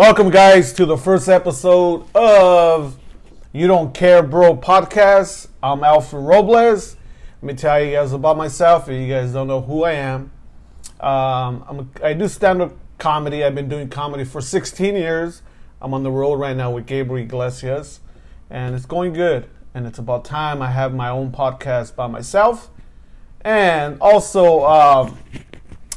Welcome, guys, to the first episode of You Don't Care Bro podcast. I'm Alfred Robles. Let me tell you guys about myself if you guys don't know who I am. Um, a, I do stand up comedy. I've been doing comedy for 16 years. I'm on the road right now with Gabriel Iglesias, and it's going good. And it's about time I have my own podcast by myself. And also, um,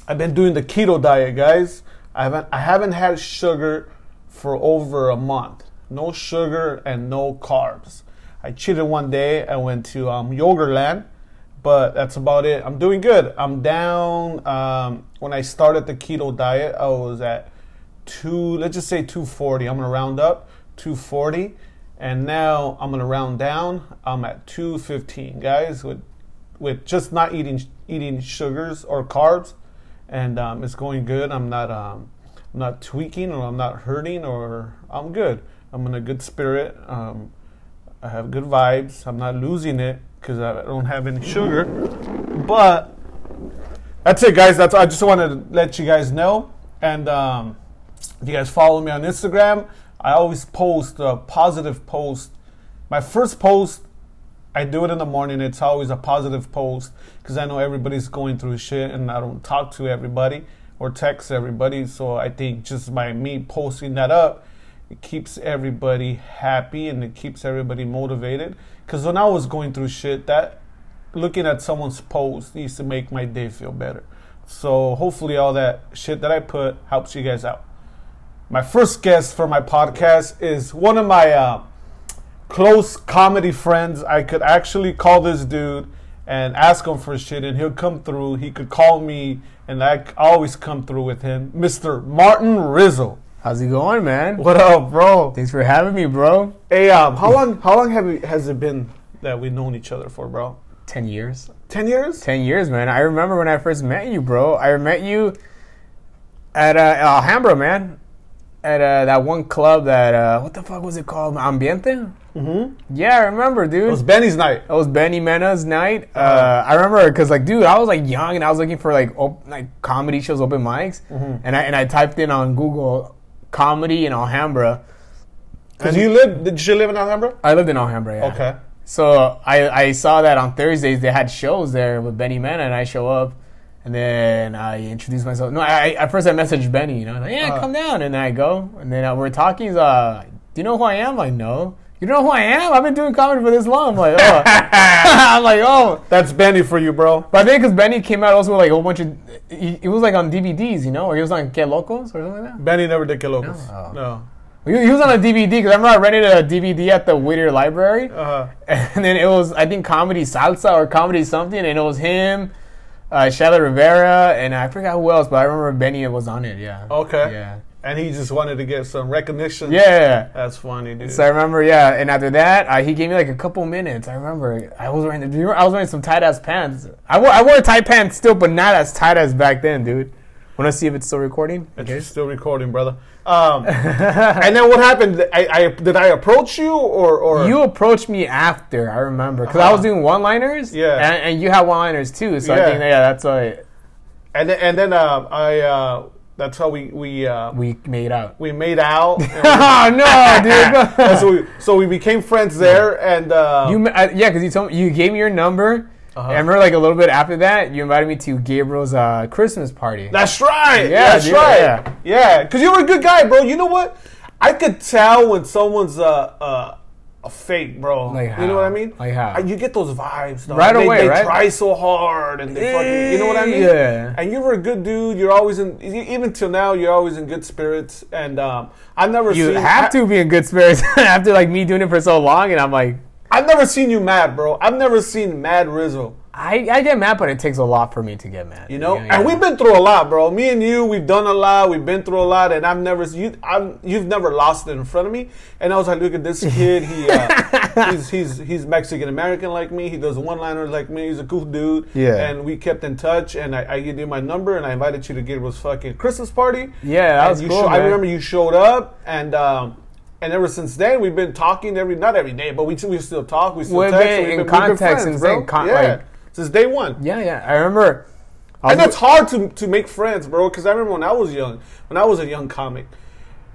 I've been doing the keto diet, guys. I haven't I haven't had sugar for over a month. No sugar and no carbs. I cheated one day. I went to um, Yogurtland, but that's about it. I'm doing good. I'm down. Um, when I started the keto diet, I was at two. Let's just say 240. I'm gonna round up 240, and now I'm gonna round down. I'm at 215, guys. With with just not eating eating sugars or carbs and um, it's going good. I'm not um, I'm not tweaking or I'm not hurting or I'm good. I'm in a good spirit. Um, I have good vibes. I'm not losing it because I don't have any sugar. But that's it, guys. That's I just wanted to let you guys know. And um, if you guys follow me on Instagram, I always post a positive post. My first post I do it in the morning. It's always a positive post because I know everybody's going through shit and I don't talk to everybody or text everybody. So I think just by me posting that up, it keeps everybody happy and it keeps everybody motivated. Because when I was going through shit, that looking at someone's post used to make my day feel better. So hopefully, all that shit that I put helps you guys out. My first guest for my podcast is one of my. Uh, close comedy friends, I could actually call this dude and ask him for shit, and he'll come through. He could call me, and I always come through with him, Mr. Martin Rizzo. How's it going, man? What up, bro? Thanks for having me, bro. Hey, um, how long? How long have we, has it been that we've known each other for, bro? Ten years. Ten years? Ten years, man. I remember when I first met you, bro. I met you at uh, Alhambra, man. At uh, that one club that uh, what the fuck was it called? Ambiente. Mm-hmm. Yeah, I remember, dude. It was Benny's night. It was Benny Mena's night. Uh, Uh-huh. I remember because, like, dude, I was like young and I was looking for like op- like comedy shows, open mics, Mm-hmm. and I and I typed in on Google comedy in Alhambra. Cause you live? Did you live in Alhambra? I lived in Alhambra, yeah. Okay. So I, I saw that on Thursdays they had shows there with Benny Mena, and I show up, and then I introduce myself. No, I, I at first I messaged Benny, you know, like, yeah, Uh. come down, and then I go, and then uh, we're talking. He's uh, do you know who I am? I'm like, no. You know who I am? I've been doing comedy for this long. I'm like, oh. I'm like, oh. That's Benny for you, bro. But I think because Benny came out also with like a whole bunch of, he, it was like on DVDs, you know, or he was on Que Locos or something like that. Benny never did Que Locos. No? Oh. No. He, he was on a DVD because I remember I rented a DVD at the Whittier Library. Uh-huh. And then it was, I think, comedy salsa or comedy something, and it was him, uh, Shayla Rivera, and I forgot who else, but I remember Benny was on it. Yeah. Okay. Yeah. And he just wanted to get some recognition. Yeah. That's funny, dude. So I remember, yeah, and after that, uh, he gave me like a couple minutes. I remember I was wearing, do you remember, I was wearing some tight ass pants. I wore, I wore tight pants still, but not as tight as back then, dude. Want to see if it's still recording? It's still recording, brother. Um, and then what happened? I, I did I approach you or or You approached me after, I remember, because I was Uh-huh. doing one-liners. Yeah. and, and you have one-liners too. So Yeah. I think, yeah, that's why and then, and then uh, I uh, that's how we we uh, we made out. we made out. we- oh no, dude! so we so we became friends there, and uh, You, uh, yeah, because you told me you gave me your number. Uh-huh. And I remember, like a little bit after that, you invited me to Gabriel's uh, Christmas party. That's right. Yeah, that's dude, right. yeah. Yeah, because you were a good guy, bro. You know what? I could tell when someone's uh, uh, a fake, bro. Like You know what I mean? Like how? Uh, You get those vibes, dog. Right they, away, They right? try so hard, and they fucking. You know what I mean? Yeah. And you were a good dude. You're always in. Even till now, you're always in good spirits. And um, I've never you seen. have to be in good spirits after like me doing it for so long, and I'm like, I've never seen you mad, bro. I've never seen mad Rizzo. I, I get mad, but it takes a lot for me to get mad. You know, Yeah, and we've been through a lot, bro. Me and you, we've done a lot. We've been through a lot, and I've never you. I'm, you've never lost it in front of me. And I was like, look at this kid. He uh, he's he's he's Mexican American like me. He does one liners like me. He's a cool dude. Yeah. And we kept in touch, and I, I gave you my number, and I invited you to Gabriel's fucking Christmas party. Yeah, that was you cool, show- I remember you showed up, and. um and ever since then, we've been talking every not every day, but we we still talk. We still We've text. been and we've in been, we've contact friends, since bro. then, con- yeah, like- since day one. Yeah, yeah. I remember. I And that's hard to, to make friends, bro. Because I remember when I was young, when I was a young comic,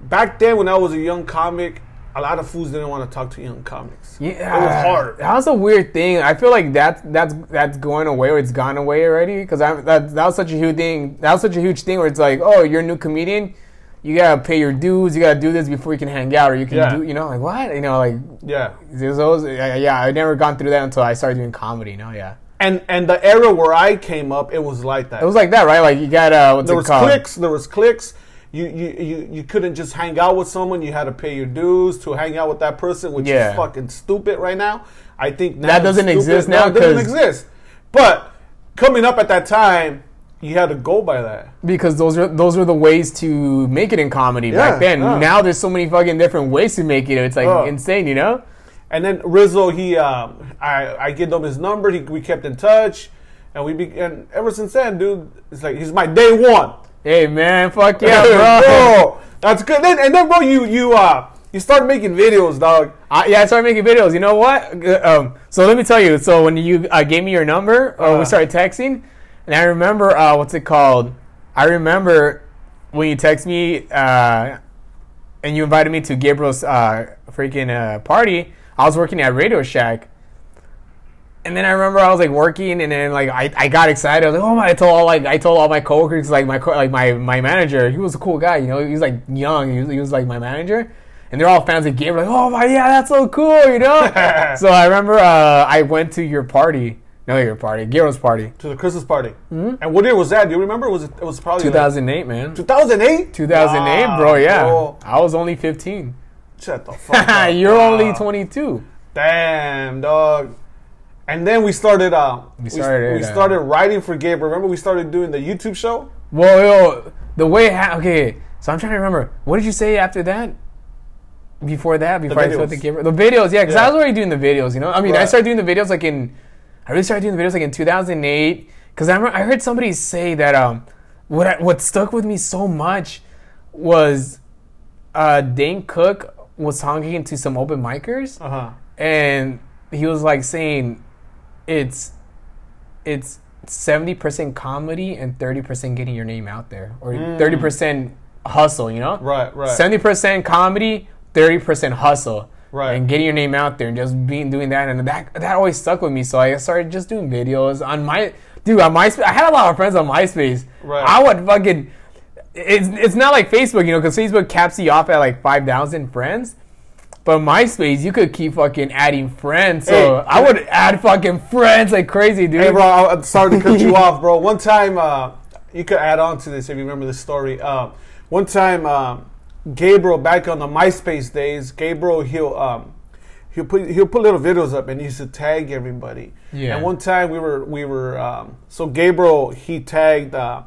back then when I was a young comic, a lot of fools didn't want to talk to young comics. Yeah, It was hard. That was a weird thing. I feel like that's that's that's going away or it's gone away already because that that was such a huge thing. That was such a huge thing where it's like, oh, you're a new comedian, you gotta pay your dues, you gotta do this before you can hang out or you can Yeah. do, you know, like what, you know, like Yeah. there's always, yeah, yeah, I never gone through that until I started doing comedy. No, yeah, And and the era where I came up, it was like that. it was like that, right? Like you got uh, what's there was called? clicks. There was clicks. You, you you you couldn't just hang out with someone. You had to pay your dues to hang out with that person, which Yeah. is fucking stupid right now. I think now That doesn't exist No, now it doesn't exist. But coming up at that time, you had to go by that. because those are those are the ways to make it in comedy Yeah, back then. yeah. Now there's so many fucking different ways to make it. It's like Oh. insane, you know? And then Rizzo, he, um, I, I give him his number. He, we kept in touch, and we be, and ever since then, dude, it's like he's my day one. Hey man, fuck yeah, Yeah, bro. That's good. Then, and then, bro, you you uh you start making videos, dog. I, yeah, I started making videos. You know what? Uh, Um, so let me tell you. So when you uh, gave me your number, uh, Uh. we started texting, and I remember uh, what's it called? I remember when you text me uh, and you invited me to Gabriel's uh, freaking uh, party. I was working at Radio Shack. And then I remember I was like working, and then like I, I got excited. I was like, oh my! I told all like I told all my coworkers, like my co- like my my manager. He was a cool guy, you know. He was like young. He was, he was like my manager, and they're all fans of Gabriel. Like, oh my, yeah, that's so cool, you know. so I remember uh, I went to your party, no, your party, Gabriel's party, to the Christmas party. And what year was that? Do you remember? Was it? It was probably two thousand eight, man. 2008. 2008, bro. Yeah, Bro. I was only fifteen. Shut the fuck up. You're only twenty two. Damn, dog. And then we started. Uh, we started, We, uh, started writing for Gabe. Remember, we started doing the YouTube show. Well, yo, the way ha- okay. So I'm trying to remember. What did you say after that? Before that, before I started the camera, the videos, yeah, because I Yeah. was already doing the videos. You know, I mean, I started doing the videos like in, I really started doing the videos like in 2008. Because I remember I heard somebody say that um, what I, what stuck with me so much was, uh, Dane Cook was talking to some open micers, Uh huh. and he was like saying, it's, it's. 70% comedy and 30% getting your name out there or 30% hustle you know Mm. Right. Right. Seventy percent comedy, thirty percent hustle. Right. And getting your name out there and just being doing that and that that always stuck with me. So I started just doing videos on my dude on MySpace. I had a lot of friends on MySpace. Right. I would fucking. It's it's not like Facebook, you know, because Facebook caps you off at like five thousand friends. But MySpace, you could keep fucking adding friends. So Hey. I would add fucking friends like crazy, dude. Hey, bro, I'm sorry to cut you off, bro. One time, uh, you could add on to this if you remember the story. Um, one time, um, Gabriel, back on the MySpace days, Gabriel, he'll um, he'll put he'll put little videos up and he used to tag everybody. Yeah. And one time we were we were um, so Gabriel he tagged uh,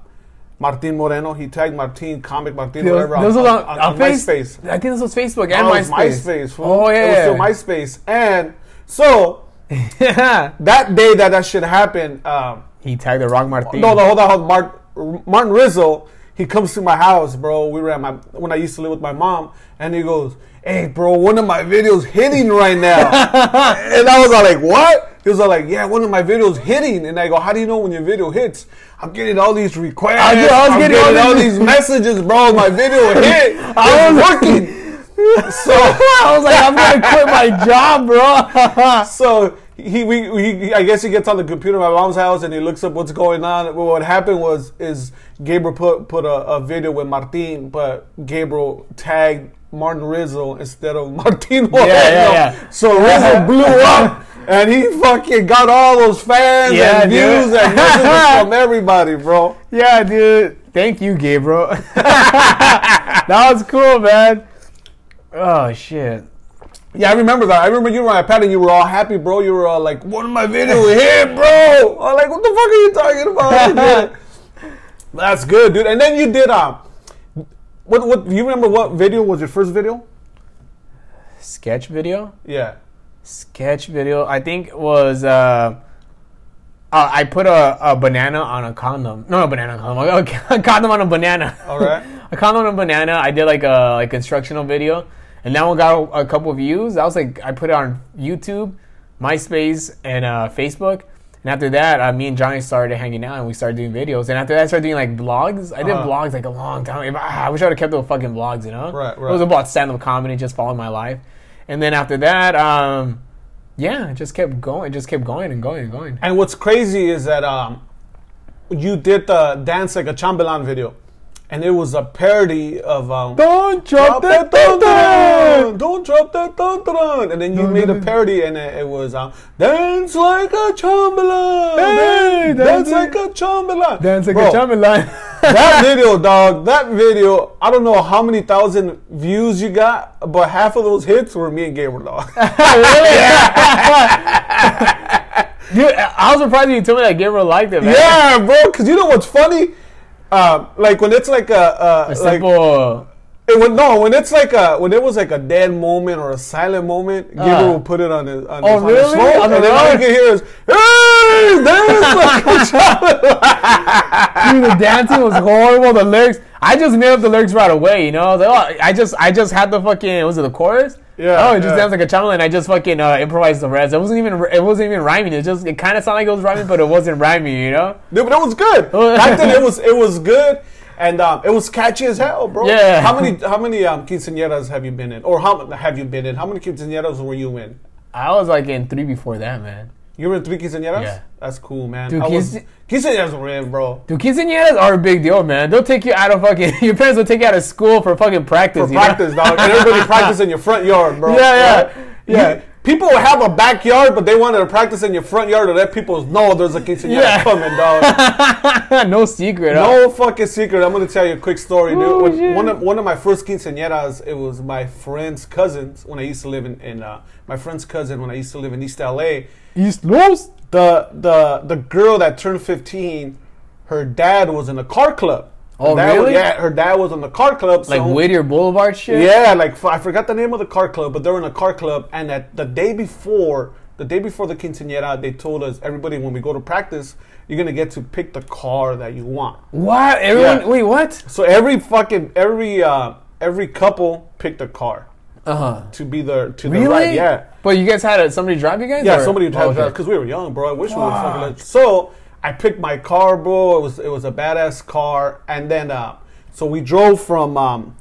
Martin Moreno. He tagged Martin, comic Martin, whatever, on, was on, on- on, on on Face- MySpace. I think this was Facebook and Oh, MySpace. MySpace. fool. Oh It was still MySpace. And so yeah. that day that that shit happened. Um, He tagged the wrong Martin. no, no, hold on, hold on. Mark, Martin Rizzo, he comes to my house, bro. We were at my when I used to live with my mom, and he goes, "Hey, bro, one of my videos hitting right now." and I was like, "What?" He was all like, "Yeah, one of my videos hitting." And I go, "How do you know when your video hits?" I'm getting all these requests. I was- I was I'm getting getting, all these- messages, bro. My video hit. I was- working. So I was like, I'm gonna quit my job, bro. so he, we, he, I guess he gets on the computer at my mom's house and he looks up what's going on. What happened was is Gabriel put put a, a video with Martin, but Gabriel tagged Martin Rizzo instead of Martin. Moreno. yeah, yeah. So Rizzo blew up. And he fucking got all those fans Yeah, and dude. views and messages from everybody, bro. yeah, dude. Thank you, Gabriel. that was cool, man. Oh shit. Yeah, I remember that. I remember you were on iPad and you were all happy, bro. You were all like, "One of my videos hit, bro." I'm like, "What the fuck are you talking about?" I get it. That's good, dude. And then you did um, what what? You remember what video was your first video? Sketch video. Yeah. Sketch video. I think it was. Uh, uh, I put a, a banana on a condom. No, no banana condom. A condom on a banana. All right. a condom on a banana. I did like a like instructional video, and that one got a, a couple views. I was like, I put it on YouTube, MySpace, and uh, Facebook, And after that, uh, me and Johnny started hanging out and we started doing videos. And after that, I started doing like vlogs. I did Uh-huh. vlogs like a long time. I wish I would have kept those fucking vlogs, you know? Right, right. It was about stand up comedy, just following my life. And then after that, um, yeah, it just kept going, it just kept going and going and going. And what's crazy is that um, you did the dance like a chambelan video, and it was a parody of um, Don't drop that dun dun, don't drop that dun, and then you made a parody, and it, it was um, dance like a chambelan, Hey, dance, dance like a chambelan, Dance like Bro, a chamberlain. that video, dog, that video, I don't know how many thousand views you got, but half of those hits were me and Gabriel, dog. Dude, I was surprised you told me that Gabriel liked it, man. yeah, bro, because you know what's funny? Um, like when it's like a, a, A like, it would, no, when it's like a when it was like a dead moment or a silent moment, Gabriel Uh. will put it on his on Oh, his, on his really? phone, the and then all you can hear is hey, like. Dude, the dancing was horrible. The lyrics, I just nailed the lyrics right away. You know, I, was like, oh, I just, I just had the fucking, was it the chorus? Yeah, Oh, it just yeah. danced like a chamberlain. I just fucking uh, improvised the rest. It wasn't even, it wasn't even rhyming. It just, it kind of sounded like it was rhyming, but it wasn't rhyming. You know? Dude, but it was good. Back then, it was it was good, and um, it was catchy as hell, bro. Yeah. How many how many um, quinceañeras have you been in, or how have you been in? How many quinceañeras were you in? I was like in three before that, man. You were in three quinceañeras. Yeah. That's cool, man. Dude, I was, quince- quinceañeras were in, bro. Dude, quinceañeras are a big deal, man. They'll take you out of fucking, your parents will take you out of school for fucking practice. For you know? practice, dog, and everybody practice in your front yard, bro. Yeah, yeah, Right? yeah. People have a backyard, but they wanted to practice in your front yard to let people know there's a quinceañera Yeah. coming, dog. no secret. huh? No fucking secret. I'm gonna tell you a quick story, dude. Oh, When- one of one of my first quinceañeras, it was my friend's cousins when I used to live in, in uh, my friend's cousin when I used to live in East LA. East Los. The the the girl that turned 15, her dad was in a car club. Oh, dad was- really? yeah, her dad was in the car club. Like so- Whittier Boulevard shit? yeah, like I forgot the name of the car club, but they were in a car club, and at the day before, the day before the quinceañera, they told us everybody when we go to practice, you're gonna get to pick the car that you want. What? Everyone, Yeah. wait, what? So every fucking every uh, every couple picked a car Uh huh. to be the to the Really? right. Yeah, But you guys had a, somebody drive you guys? yeah. or- Somebody Oh, drive okay. because we were young, bro. I wish we would fucking let. So I picked my car, bro. It was it was a badass car, and then uh, so we drove from um,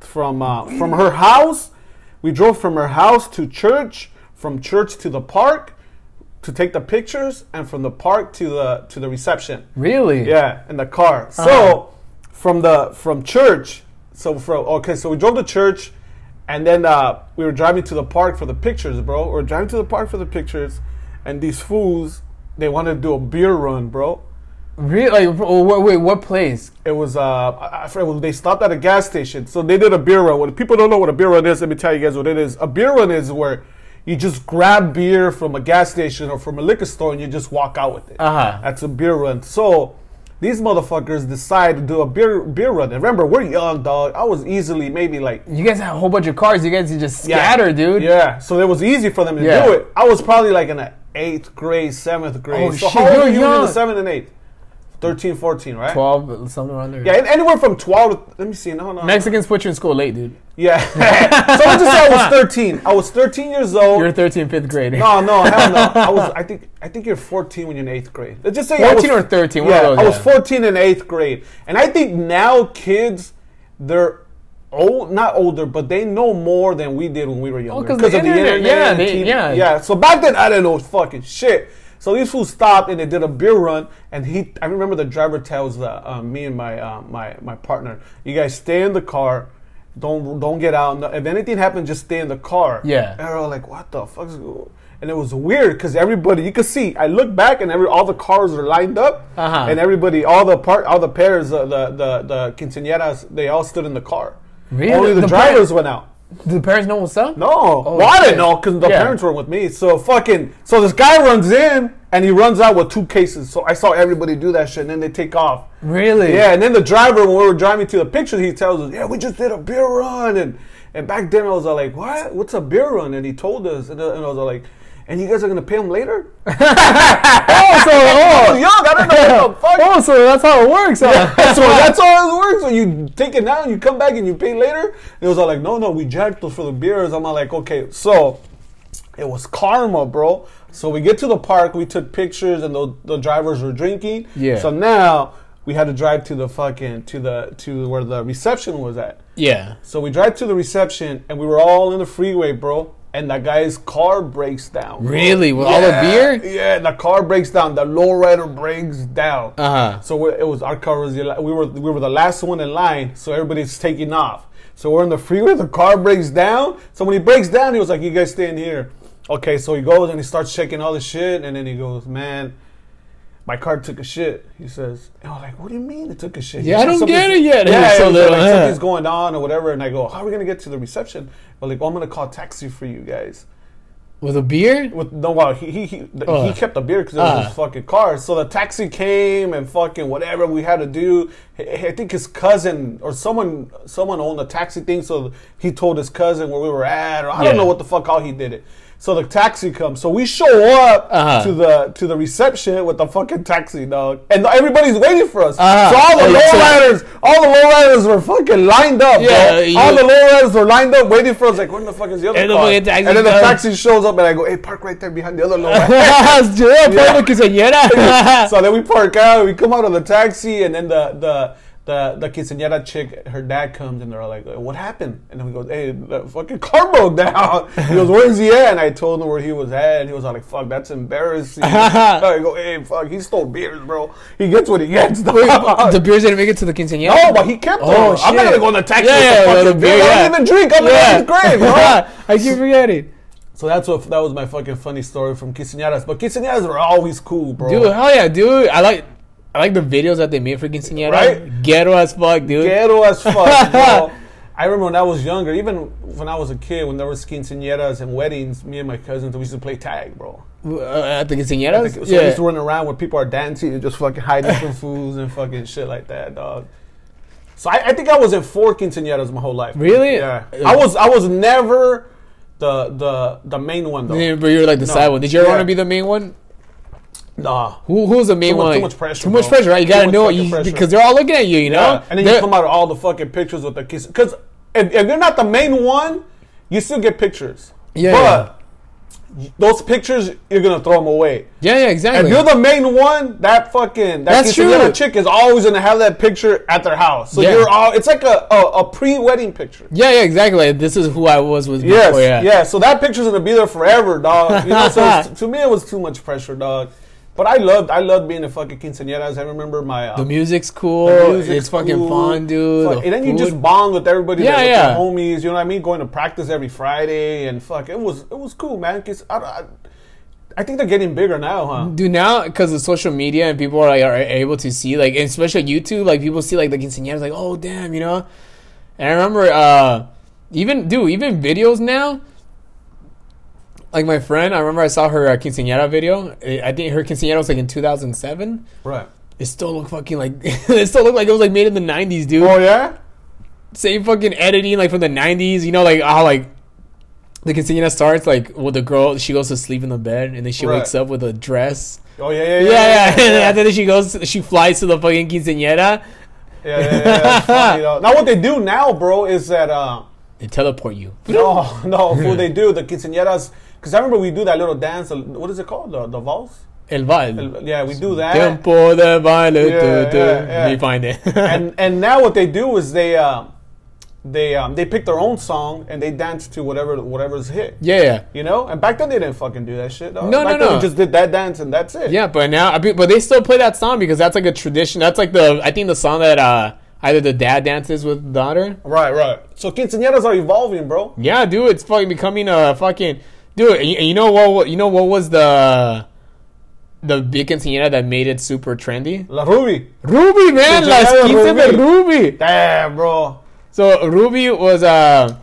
from uh, from her house. We drove from her house to church, from church to the park to take the pictures, and from the park to the to the reception. Really? Yeah, in the car. So Uh-huh. from the from church, so from okay, so we drove to church, and then uh, we were driving to the park for the pictures, bro. We are driving to the park for the pictures, and these fools they wanted to do a beer run, bro. Really? Like, oh, wait, wait, what place? It was uh, I, they stopped at a gas station, so they did a beer run. When people don't know what a beer run is, let me tell you guys what it is. A beer run is where you just grab beer from a gas station or from a liquor store and you just walk out with it. Uh-huh. That's a beer run. So these motherfuckers decide to do a beer beer run. And remember, we're young, dog. I was easily maybe like You guys had a whole bunch of cars. You guys just yeah. scatter, dude. Yeah, so it was easy for them to Yeah. do it. I was probably like in the eighth grade, seventh grade. Oh, so shit, how old were you in young. the seventh and eighth? 13, 14, right? 12, something around there. Yeah, anywhere from 12 to, let me see, no, no. Mexicans put you in school late, dude. Yeah. so let's just say I was 13. I was 13 years old. You're 13, fifth grade. no, no, hell no. I was. I think. I think you're 14 when you're in eighth grade. Let's just say I 14 was, or 13, Yeah, those, I was yeah. 14 in eighth grade, and I think now kids, they're old, not older, but they know more than we did when we were younger 'cause the internet, yeah, they- TV. yeah. yeah. So back then, I didn't know fucking shit. So these fools stopped and they did a beer run, and he. I remember the driver tells uh, uh, me and my uh, my my partner, "You guys stay in the car." Don't don't get out. No- If anything happens, just stay in the car. Yeah. And we're like, what the fuck? Is and it was weird because everybody, you could see. I look back and every all the cars are lined up, Uh-huh. and everybody, all the part, all the pairs, uh, the the the quinceañeras, they all stood in the car. Really? Only the, The drivers went out. Do the parents know what's up? No, Oh, well, I didn't know because the Yeah. parents were with me. So fucking, so this guy runs in and he runs out with two cases. So I saw everybody do that shit, and then they take off. Really? Yeah, and then the driver, when we were driving to the picture, he tells us, "Yeah, we just did a beer run." And and back then I was like, "What? What's a beer run?" And he told us, and I was like, "And you guys are gonna pay him later?" Oh, so, oh, young. I didn't know what the fuck. oh, so that's how it works. Huh? so that's how it works. So you take it now, and you come back and you pay later. And it was all like, no, no, we jacked those for the beers. I'm like, okay. So It was karma, bro. So we get to the park, we took pictures, and the, the drivers were drinking. Yeah. So now we had to drive to the fucking to the to where the reception was at. Yeah. So we drive to the reception, and we were all in the freeway, bro. And that guy's car breaks down. Really? With all the beer? Yeah, and the car breaks down. The lowrider breaks down. Uh huh. So it was our car was we were we were the last one in line. So everybody's taking off. So we're in the freeway. The car breaks down. So when he breaks down, he was like, "You guys stay in here." Okay. So he goes and he starts checking all the shit, and then he goes, "Man." My car took a shit. He says, and I'm like, what do you mean it took a shit? Yeah, I don't get it yet. Yeah, so little, like, something's going on or whatever. And I go, how are we gonna get to the reception? But like, oh, I'm gonna call a taxi for you guys. With a beer? With no, well, he he he, Uh. he kept the beer because it was Uh. his fucking car. So the taxi came and fucking whatever we had to do. I I think his cousin or someone someone owned the taxi thing, so he told his cousin where we were at. Or I Yeah. don't know what the fuck how he did it. So the taxi comes. So we show up Uh-huh. to the to the reception with the fucking taxi dog, and everybody's waiting for us. Uh-huh. So all the lowriders, all the lowriders were fucking lined up, Yeah, you- all the lowriders were lined up waiting for us. Like, when the fuck is the other And the car? taxi and then the taxi shows up, and I go, "Hey, park right there behind the other lowrider." yeah. so then we park out, we come out of the taxi, and then the the the the quinceañera chick, her dad comes, and they're like, "What happened?" And then we go, "Hey, the fucking car broke down." He goes, "Where's he at?" And I told him where he was at, and he was like, "Fuck, that's embarrassing." I go, "Hey, fuck, he stole beers, bro. He gets what he gets." dog." the beers didn't make it to the quinceañera? no, but he kept Oh, them. I'm not gonna go in the taxi Yeah, with yeah, the fucking beer, beer. I yeah. don't even drink. I'm Yeah. in grave, bro. I keep forgetting. So that's what that was my fucking funny story from quinceañeras. But quinceañeras are always cool, bro. Dude, hell yeah, dude. I like I like the videos that they made for quinceañera. Right? Ghetto as fuck, dude. ghetto as fuck, bro. I remember when I was younger, even when I was a kid, when there was quinceañeras and weddings, me and my cousins we used to play tag, bro. Uh, at the quinceañeras? so we used to run around where people are dancing and just fucking hiding from fools and fucking shit like that, dog. So I, I think I was in four quinceañeras my whole life. Really? Yeah. I was I was never the the the main one though. Yeah, but you're like the No. side one. Did you ever Yeah. want to be the main one? Nah. Who who's the main Too much- one? too much pressure, Too much bro. pressure, right? You gotta know it you, because they're all looking at you. You know, Yeah, and then you They're- come out of all the fucking pictures with the kiss. Because if, if you're not the main one, you still get pictures. Yeah, But those pictures, you're gonna throw them away. Yeah, yeah, exactly. If you're the main one, that fucking that That's true. chick is always gonna have that picture at their house. So Yeah. you're all. It's like a a, a pre-wedding picture. yeah, yeah, exactly. This is who I was with Yes, before. yeah. Yeah, So that picture's gonna be there forever, dog. You know, so to me it was too much pressure, dog. But I loved, I loved being a fucking quinceañeras. I remember my um, The music's cool. The music's it's fucking cool. fun, dude. Fuck, The and then you just bond with everybody, Yeah, there, with yeah. your homies. You know what I mean? Going to practice every Friday and fuck, it was it was cool, man. 'Cause I, I, I think they're getting bigger now, huh? Dude, now because of social media and people are, like, are able to see, like, especially YouTube, like people see like the quinceañeras, like, oh damn, you know. And I remember, uh even dude, even videos now. Like my friend, I remember I saw her uh, quinceañera video. I think her quinceañera was like in 2007. Right. It still looked fucking like it still looked like it was like made in the 90s, dude. Oh yeah. Same fucking editing like from the 90s. You know, like how like the quinceañera starts like with the girl she goes to sleep in the bed and then she Right. wakes up with a dress. Oh yeah, yeah, Yeah, yeah. And then after that, she goes, she flies to the fucking quinceañera. yeah, yeah, yeah. Now what they do now, bro, is that uh, They teleport you. no, no, what they do the quinceañeras. Because I remember we do that little dance. What is it called? The the valse. El Val. El- Yeah, we do that. Tempo de baile. Yeah, tu. yeah, yeah. We find it. and and now what they do is they uh, they um, they pick their own song and they dance to whatever whatever's hit. yeah, yeah. You know, and back then they didn't fucking do that shit. Dog. No, back no, no. We just did that dance and that's it. Yeah, but now, but they still play that song because that's like a tradition. That's like the, I think the song that uh, either the dad dances with the daughter. Right, right. So quinceañeras are evolving, bro. Yeah, dude, it's fucking becoming a fucking dude. And you, and you know what? You know what was the the big quinceañera that made it super trendy? La Ruby. Ruby, man, las quince de Ruby. Damn, bro. So Ruby was uh,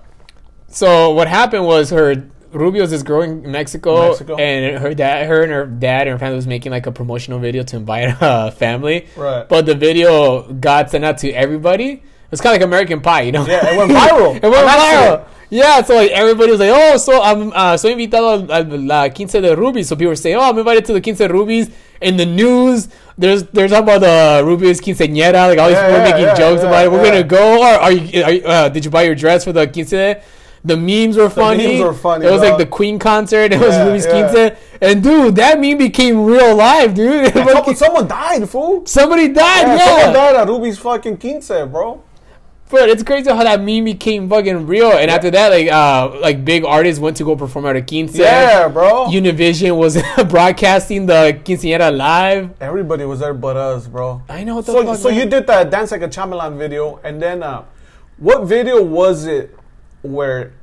so what happened was her Ruby was this girl in Mexico, Mexico. and her dad, her and her dad and her family was making like a promotional video to invite a family. Right. But the video got sent out to everybody. It's kind of like American Pie, you know? Yeah, it went viral. it went viral. Yeah, so like everybody was like, oh, so I'm uh, soy invitado a la quince de Ruby. So people were saying, oh, I'm invited to the quince de Rubies. In the news, there's there's talking about the Rubies quinceañera, like all these Yeah, people yeah, making yeah, jokes about it. We're gonna go, or are you? Are you uh, did you buy your dress for the quince? The memes were funny. memes were funny, It was like the Queen concert. It was yeah. Quince. And dude, that meme became real life, dude. Someone, someone died, fool. Somebody died, Yeah, yeah. someone died at Ruby's fucking quince, bro. But it's crazy how that meme became fucking real. And after that, like uh like big artists went to go perform at a quince. Yeah, bro. Univision was broadcasting the quinceañera live. Everybody was there but us, bro. I know what the So, fuck. so man. you did that dance like a Chamalan video, and then uh, what video was it where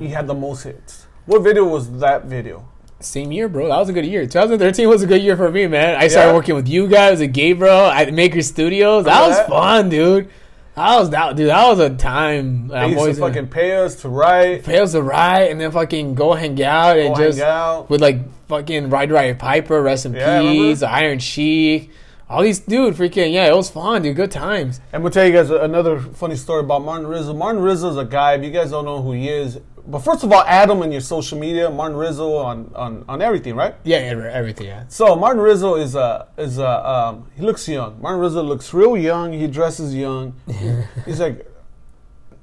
you had the most hits? What video was that video? Same year, bro. That was a good year. 2013 was a good year for me, man. I started Yeah? working with you guys at Gabriel at Maker Studios. That was fun, dude. That was that, dude. That was a time. They I'm used always to fucking pay us to write, fails to ride and then fucking go hang out and go just out. with like fucking Rowdy Roddy Piper, rest in Yeah, peace. Iron Sheik, all these dude, freaking yeah, it was fun, dude. Good times. I'm gonna tell you guys another funny story about Martin Rizzo. Martin Rizzo is a guy. If you guys don't know who he is, but first of all, add him in your social media. Martin Rizzo on on, on everything, right? Yeah, every- everything. Yeah. So Martin Rizzo is a is a um, he looks young. Martin Rizzo looks real young. He dresses young. He's like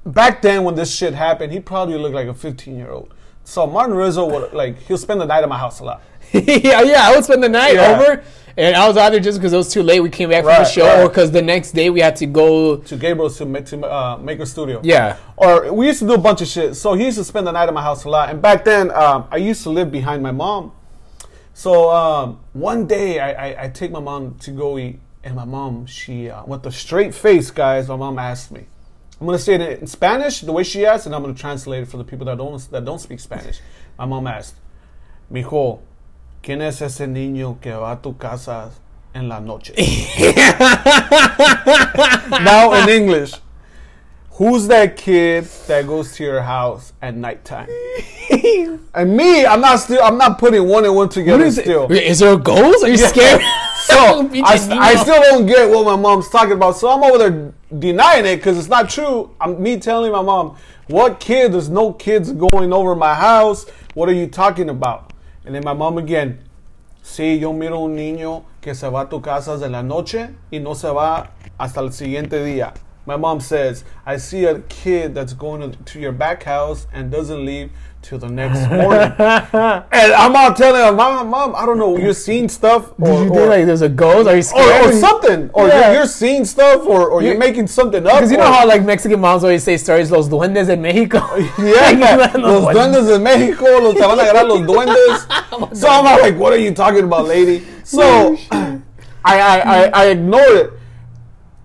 back then when this shit happened, he probably looked like a 15 year old. So Martin Rizzo would like he'll spend the night at my house a lot. yeah, yeah. I would spend the night Yeah. over, and I was either just because it was too late, we came back from the show, right. or because the next day we had to go. To Gabriel's to make to uh, studio. Yeah. Or we used to do a bunch of shit. So he used to spend the night at my house a lot. And back then, um, I used to live behind my mom. So um, one day, I, I, I take my mom to go eat, and my mom, she uh, with a straight face, guys. My mom asked me. I'm gonna say it in Spanish the way she asked, and I'm gonna translate it for the people that don't that don't speak Spanish. My mom asked, "Mijo, quién es ese niño que va a tu casa en la noche?" now in English, who's that kid that goes to your house at nighttime? and me, I'm not still. I'm not putting one and one together. What is still. it? Is there a ghost? Are you scared? So I. I still don't get what my mom's talking about. So I'm over there denying it because it's not true. I'm me telling my mom, "What kid? There's no kids going over my house. What are you talking about?" And then my mom again, "Sí, yo miro un niño que se va a tu casa de la noche y no se va hasta el siguiente día." My mom says, "I see a kid that's going to your back house and doesn't leave." Till the next morning, and I'm out telling her, "Mom, mom, I don't know. You're seeing stuff, or, Did you or- think like there's a ghost? Are you or, scared? or something, or Yeah. you're, you're seeing stuff, or, or you're You- making something up. Because you know or- how like Mexican moms always say stories, los duendes en Mexico. yeah, los duendes de México, los te van a agarrar los duendes. so I'm like, what are you talking about, lady? So I, I, I, I ignored it.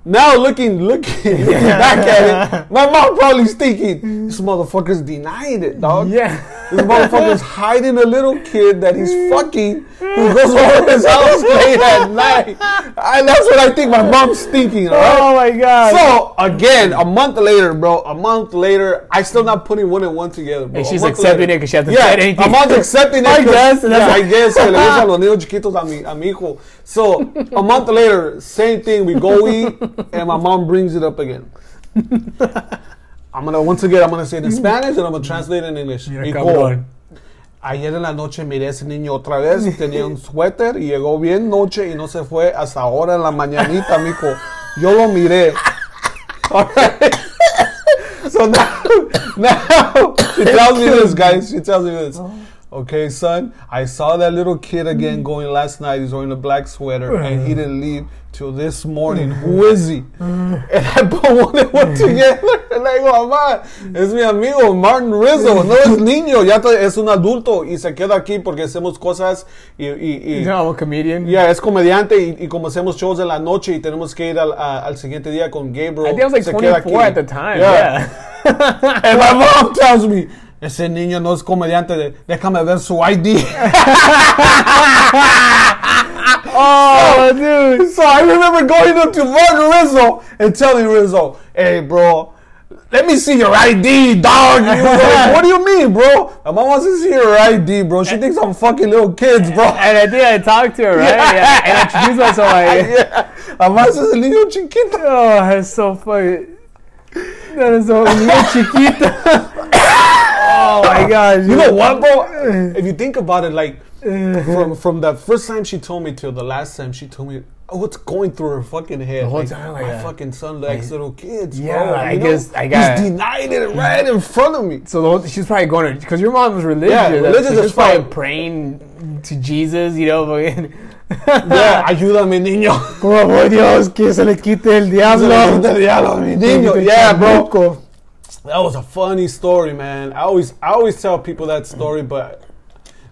Now looking, looking, looking back at it, my mom probably thinking, this motherfucker's denying it, dog. Yeah. This motherfucker's hiding a little kid that he's fucking who goes over his house late at night. And that's what I think my mom's thinking, alright? Oh my god. So again, a month later, bro. A month later, I still not putting one and one together, bro. And she's accepting later. it 'cause she hasn't yeah, said anything. A month accepting it. I guess, Yeah, I guess. Se le dice los niños chiquitos a mi, a mi hijo. So a month later, same thing. We go eat, and my mom brings it up again. I'm gonna once again. I'm gonna say it in Spanish, and I'm gonna translate it in English. Mira, Hijo, cabrón. Ayer en la noche miré a ese niño otra vez, tenía un suéter y llegó bien noche y no se fue hasta ahora en la mañanita, mijo. Yo lo miré. Alright. So now, now she tells me this, guys. She tells me this. Okay, son, I saw that little kid again going last night. He's wearing a black sweater and he didn't leave till this morning. Who is he? And I put one and one together. And I go, mamá, es mi amigo Martin Rizzo. No es niño, ya es un adulto y se queda aquí porque hacemos cosas y, y, y- a comedian. ya, es comediante y, y como hacemos shows en la noche y tenemos que ir al, a- al siguiente día con Gabriel. I think I was like se queda 24 aquí. at the time. Yeah. Yeah. And my mom tells me, ese niño no es comediante, de- déjame ver su ID. oh, dude. so I remember going up to Martin Rizzo and telling Rizzo, hey, bro, let me see your ID, dog. And he was like, what do you mean, bro? My mom wants to see your ID, bro. She thinks I'm fucking little kids, bro. And I did. I talked to her, right? Yeah. And I introduced myself. Like, yeah. Además es el niño chiquito. oh, that's so funny. That is so niño chiquito. oh my gosh. You know what, bro? If you think about it, like from from the first time she told me till the last time she told me, oh what's going through her fucking head? The whole like, time, like my that. fucking son likes little kids. Yeah, bro, I know? guess I got- He's denying it right in front of me. So whole, she's probably going to because your mom was religious. Yeah, religious so she's probably praying to Jesus, you know. Yeah, ayúdame, niño. Por favor, Dios, que se le quite el diablo. diablo, niño. Yeah, bro. That was a funny story, man. I always, I always tell people that story, but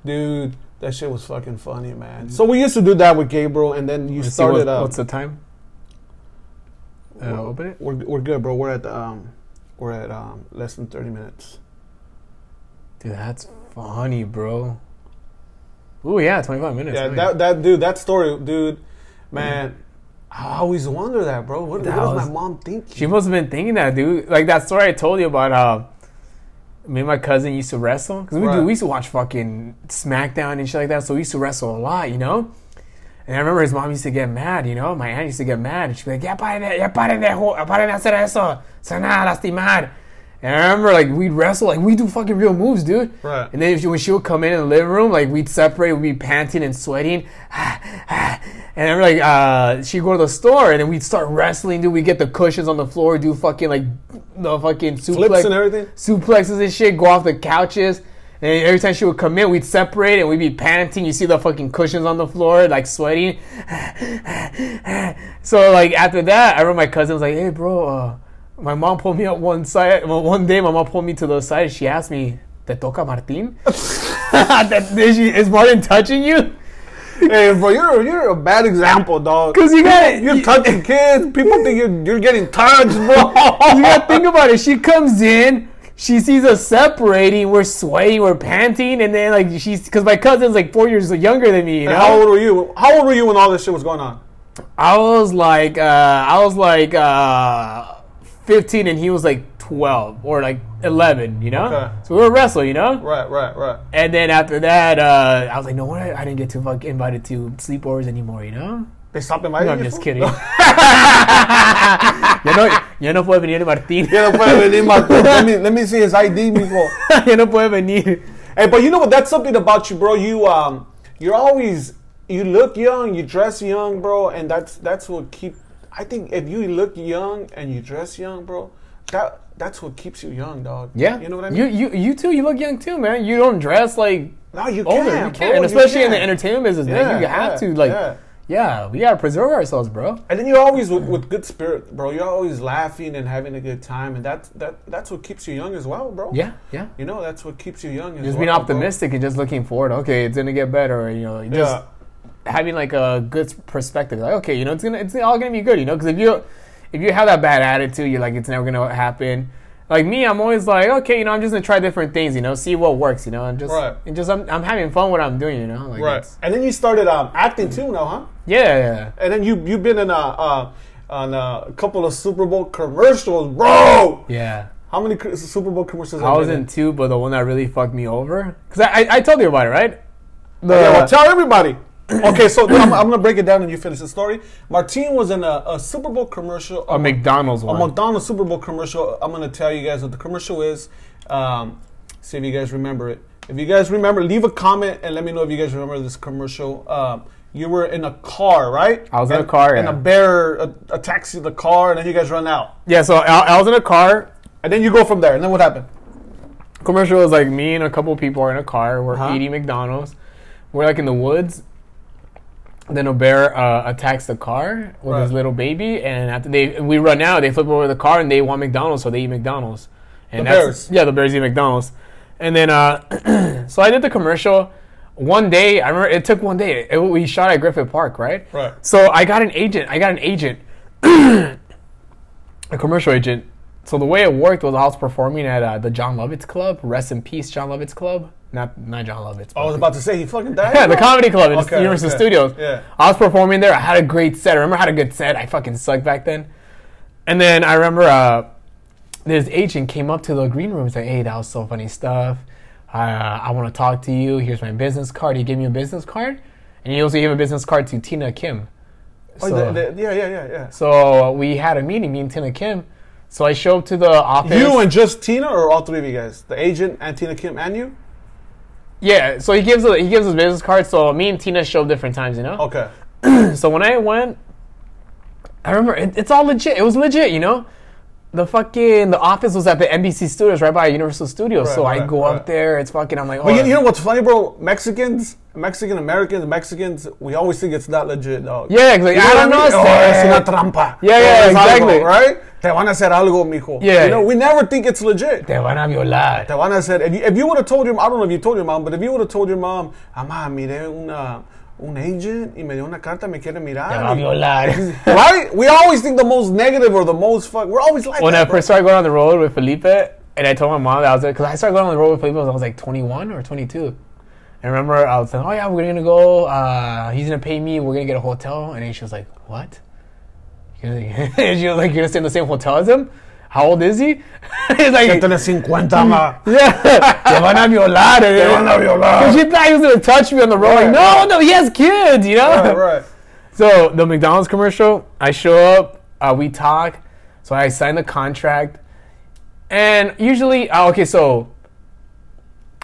dude, that shit was fucking funny, man. So we used to do that with Gabriel, and then you Let's started what- up. What's the time? Uh, open it. We're, we're good, bro. We're at um, we're at um, less than thirty minutes. Dude, that's funny, bro. Ooh, yeah, 25 minutes. Yeah, Nice. that that dude, that story, dude, man. I always wonder that, bro. What, That what was- my mom think? She must have been thinking that, dude. Like that story I told you about how me and my cousin used to wrestle because we, Right. do- we used to watch fucking SmackDown and shit like that. So we used to wrestle a lot, you know. And I remember his mom used to get mad, you know. My aunt used to get mad. She'd be like, "Ya paren ya paren de, jo- paren hacer eso, se van a lastimar." And I remember like we'd wrestle, like we do fucking real moves, dude. Right. And then if she, when she would come in in the living room, like we'd separate, we'd be panting and sweating. And I'm like uh, she'd go to the store and then we'd start wrestling, dude. We get the cushions on the floor, do fucking like the fucking suplex, Flips and everything? suplexes and shit, go off the couches. And every time she would come in, we'd separate and we'd be panting. You see the fucking cushions on the floor, like sweating. so like after that, I remember my cousin was like, "Hey, bro, uh, my mom pulled me up one side. Well, one day, my mom pulled me to the side. She asked me, "Te toca Martin? that, is, she, is Martin touching you?" hey, bro, you're you're a bad example, dog. 'Cause you got- you're you- touching kids. People think you're you're getting touched, bro. you gotta think about it. She comes in, she sees us separating, we're sweating, we're panting, and then like she's because my cousin's like four years younger than me. You know? How old were you? How old were you when all this shit was going on? I was like, uh, I was like uh, fifteen, and he was like twelve or like eleven. You know, Okay. so we were wrestling. You know, Right, right, right. and then after that, uh, I was like, no wonder I didn't get to fuck invited to sleepovers anymore. You know. They stopped inviting No, I'm you. just kidding. ya no, ya no puede venir Martín. Ya no puede venir, Martín. let me let me see his ID, mijo. ya no puede venir. Hey, but you know what? That's something about you, bro. You um, you're always you look young, you dress young, bro, and that's that's what keep. I think if you look young and you dress young, bro, that that's what keeps you young, dog. Yeah, you know what I mean. You you you too. You look young too, man. You don't dress like no, you older. can, you bro, can, you especially in the entertainment business, man. You have yeah, to like, yeah. yeah. we gotta preserve ourselves, bro. And then you're always with, with good spirit, bro. You're always laughing and having a good time, and that's that that's what keeps you young as well, bro. Yeah, yeah. You know, that's what keeps you young. As Just well, being bro. optimistic and just looking forward. Okay, it's gonna get better. You know, just Yeah. Having like a good perspective. Like, okay, you know, it's gonna it's all gonna be good. You know, because if you if you have that bad attitude, you're like it's never gonna happen. Like me, I'm always like, okay, you know, I'm just gonna try different things. You know, see what works. You know, and just Right. and just I'm, I'm having fun what I'm doing. You know, like Right. And then you started um, acting too, now, huh? Yeah, yeah. And then you you've been in a uh, on a couple of Super Bowl commercials, bro. Yeah. How many Super Bowl commercials? I was been in two, but the one that really fucked me over, because I, I I told you about it, right? The, Yeah, well, tell everybody. okay, so I'm, I'm gonna break it down and you finish the story. Martine was in a, a Super Bowl commercial. a McDonald's a one. McDonald's Super Bowl commercial. I'm gonna tell you guys what the commercial is. Um, see if you guys remember it. If you guys remember, leave a comment and let me know if you guys remember this commercial. Um, you were in a car, right? I was in a And- car, and yeah. a bear attacks you the car, and then you guys run out, yeah, so I, I was in a car. and then you go from there. And then what happened? Commercial was like me and a couple people are in a car. We're Uh-huh. eating McDonald's. We're like in the woods. Then a bear uh, attacks the car with Right. his little baby, and after they we run out, they flip over the car and they want McDonald's, so they eat McDonald's. And The that's- bears? yeah, the bears eat McDonald's. And then, uh, so I did the commercial. One day, I remember it took one day. It, we shot at Griffith Park, right? Right. So I got an agent. I got an agent, a commercial agent. So the way it worked was I was performing at uh, the Jon Lovitz Club. Rest in peace, Jon Lovitz Club. Not not Jon Lovitz. I was about to say he fucking died. Yeah, the comedy club in Okay, Universal okay. Studios. Yeah. I was performing there. I had a great set. I remember I had a good set. I fucking sucked back then. And then I remember uh, this agent came up to the green room and said, "Hey, that was so funny stuff. Uh, I want to talk to you. Here's my business card." He gave me a business card, and he also gave a business card to Tina Kim. Oh, So, the- the- yeah, yeah, yeah, yeah. so we had a meeting, me and Tina Kim. So I show up to the office. You and just Tina, or all three of you guys? The agent and Tina Kim and you? Yeah. So he gives a, he gives us business cards. So me and Tina show different times, you know. Okay. So when I went, I remember it, it's all legit. It was legit, you know. The fucking the office was at the NBC studios right by Universal Studios. Right, so I go right. up there. It's fucking. I'm like, oh, But you, you know what's funny, bro? Mexicans, Mexican Americans, Mexicans, we always think it's not legit, dog. yeah, exactly. You I don't know. I mean? Oh, sir. una trampa. Yeah, yeah, Oh, exactly. right? Te van a hacer algo, mijo. Yeah. You know, we never think it's legit. Te van a violar. Te van a hacer. If you, if you would have told your, I don't know if you told your mom, but if you would have told your mom, mamá, miré una, un agent y me dio una carta, me quiere mirar. Te va a violar. right? We always think the most negative or the most fuck. We're always like when that, I bro. first started going on the road with Felipe, and I told my mom that I was like, because I started going on the road with Felipe when I was like 21 or 22. I remember I was like, oh yeah, we're gonna go. Uh, he's gonna pay me. We're gonna get a hotel, and then she was like, what? Was like, you're gonna stay in the same hotel as him? How old is he? He's like, Que tenés 50 más. yeah, te van a violar. Te van a violar. Because she thought he was gonna touch me on the road. Right, like, no, right. no, he has kids, you know. Right, right. So the McDonald's commercial, I show up, uh, we talk, so I sign the contract, and usually, uh, okay, so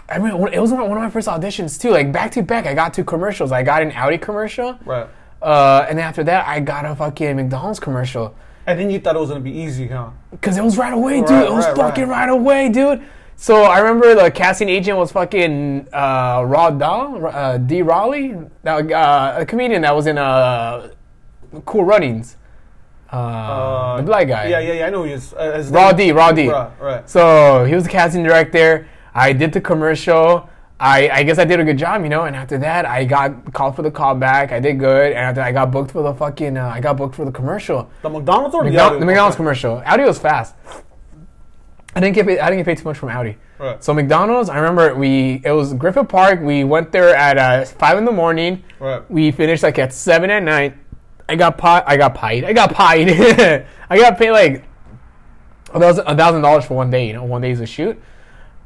I mean, it was one of my first auditions too. Like back to back, I got two commercials. I got an Audi commercial, Right. Uh, and after that, I got a fucking McDonald's commercial. And then you thought it was gonna be easy, huh? Cause it was right away, dude. Right, it was right, fucking right. right. away, dude. So I remember the casting agent was fucking uh, Rod Dahl, uh, D. Raleigh, that, uh, a comedian that was in uh, Cool Runnings. Uh, the black guy. Yeah, yeah, yeah. I know he's uh, his Raw D, Raw D. Right, right. So he was the casting director. I did the commercial. I, I guess I did a good job, you know. And after that, I got called for the callback. I did good, and after I got booked for the fucking, uh, I got booked for the commercial. The McDonald's or the McDonald's, the McDonald's commercial. Audi was fast. I didn't get paid, I didn't get paid too much from Audi. Right. So McDonald's, I remember we it was Griffith Park. We went there at uh, five in the morning. Right. We finished like at seven at night. I got pi- I got pied. I got pied. I got paid like a thousand a thousand dollars for one day. You know, one day's a shoot,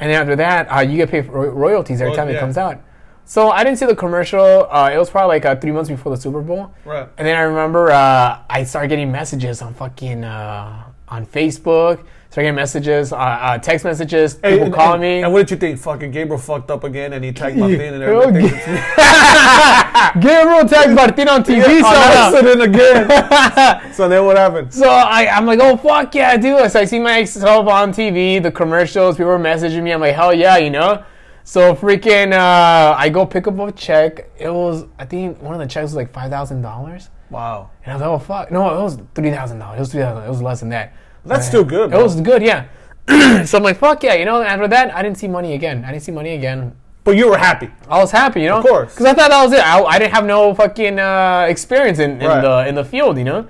and then after that, uh, you get paid for ro- royalties every Oh, time it comes out. So I didn't see the commercial. Uh, it was probably like uh, three months before the Super Bowl. Right. And then I remember uh, I started getting messages on fucking uh, on Facebook. Started getting messages, uh, uh, text messages, people and- calling and- me. And what did you think? Fucking Gabriel fucked up again, and he tagged my thing and Oh, everything. Gabriel tagged Martin on TV. on somehow. accident again. so then what happened? So I, I'm like, oh fuck yeah, dude. So I see myself on TV, the commercials, people were messaging me. I'm like, hell yeah, you know. So freaking, uh, I go pick up a check. It was, I think one of the checks was like five thousand dollars, Wow. and I was like, oh fuck, no, it was three thousand dollars. It was three thousand. It was less than that. That's still good, It bro. was good, yeah. so I'm like, fuck yeah, you know. And after that, I didn't see money again. I didn't see money again. But you were happy. I was happy, you know, Of course. because I thought that was it. I, I didn't have no fucking uh, experience in, in Right. the in the field, you know.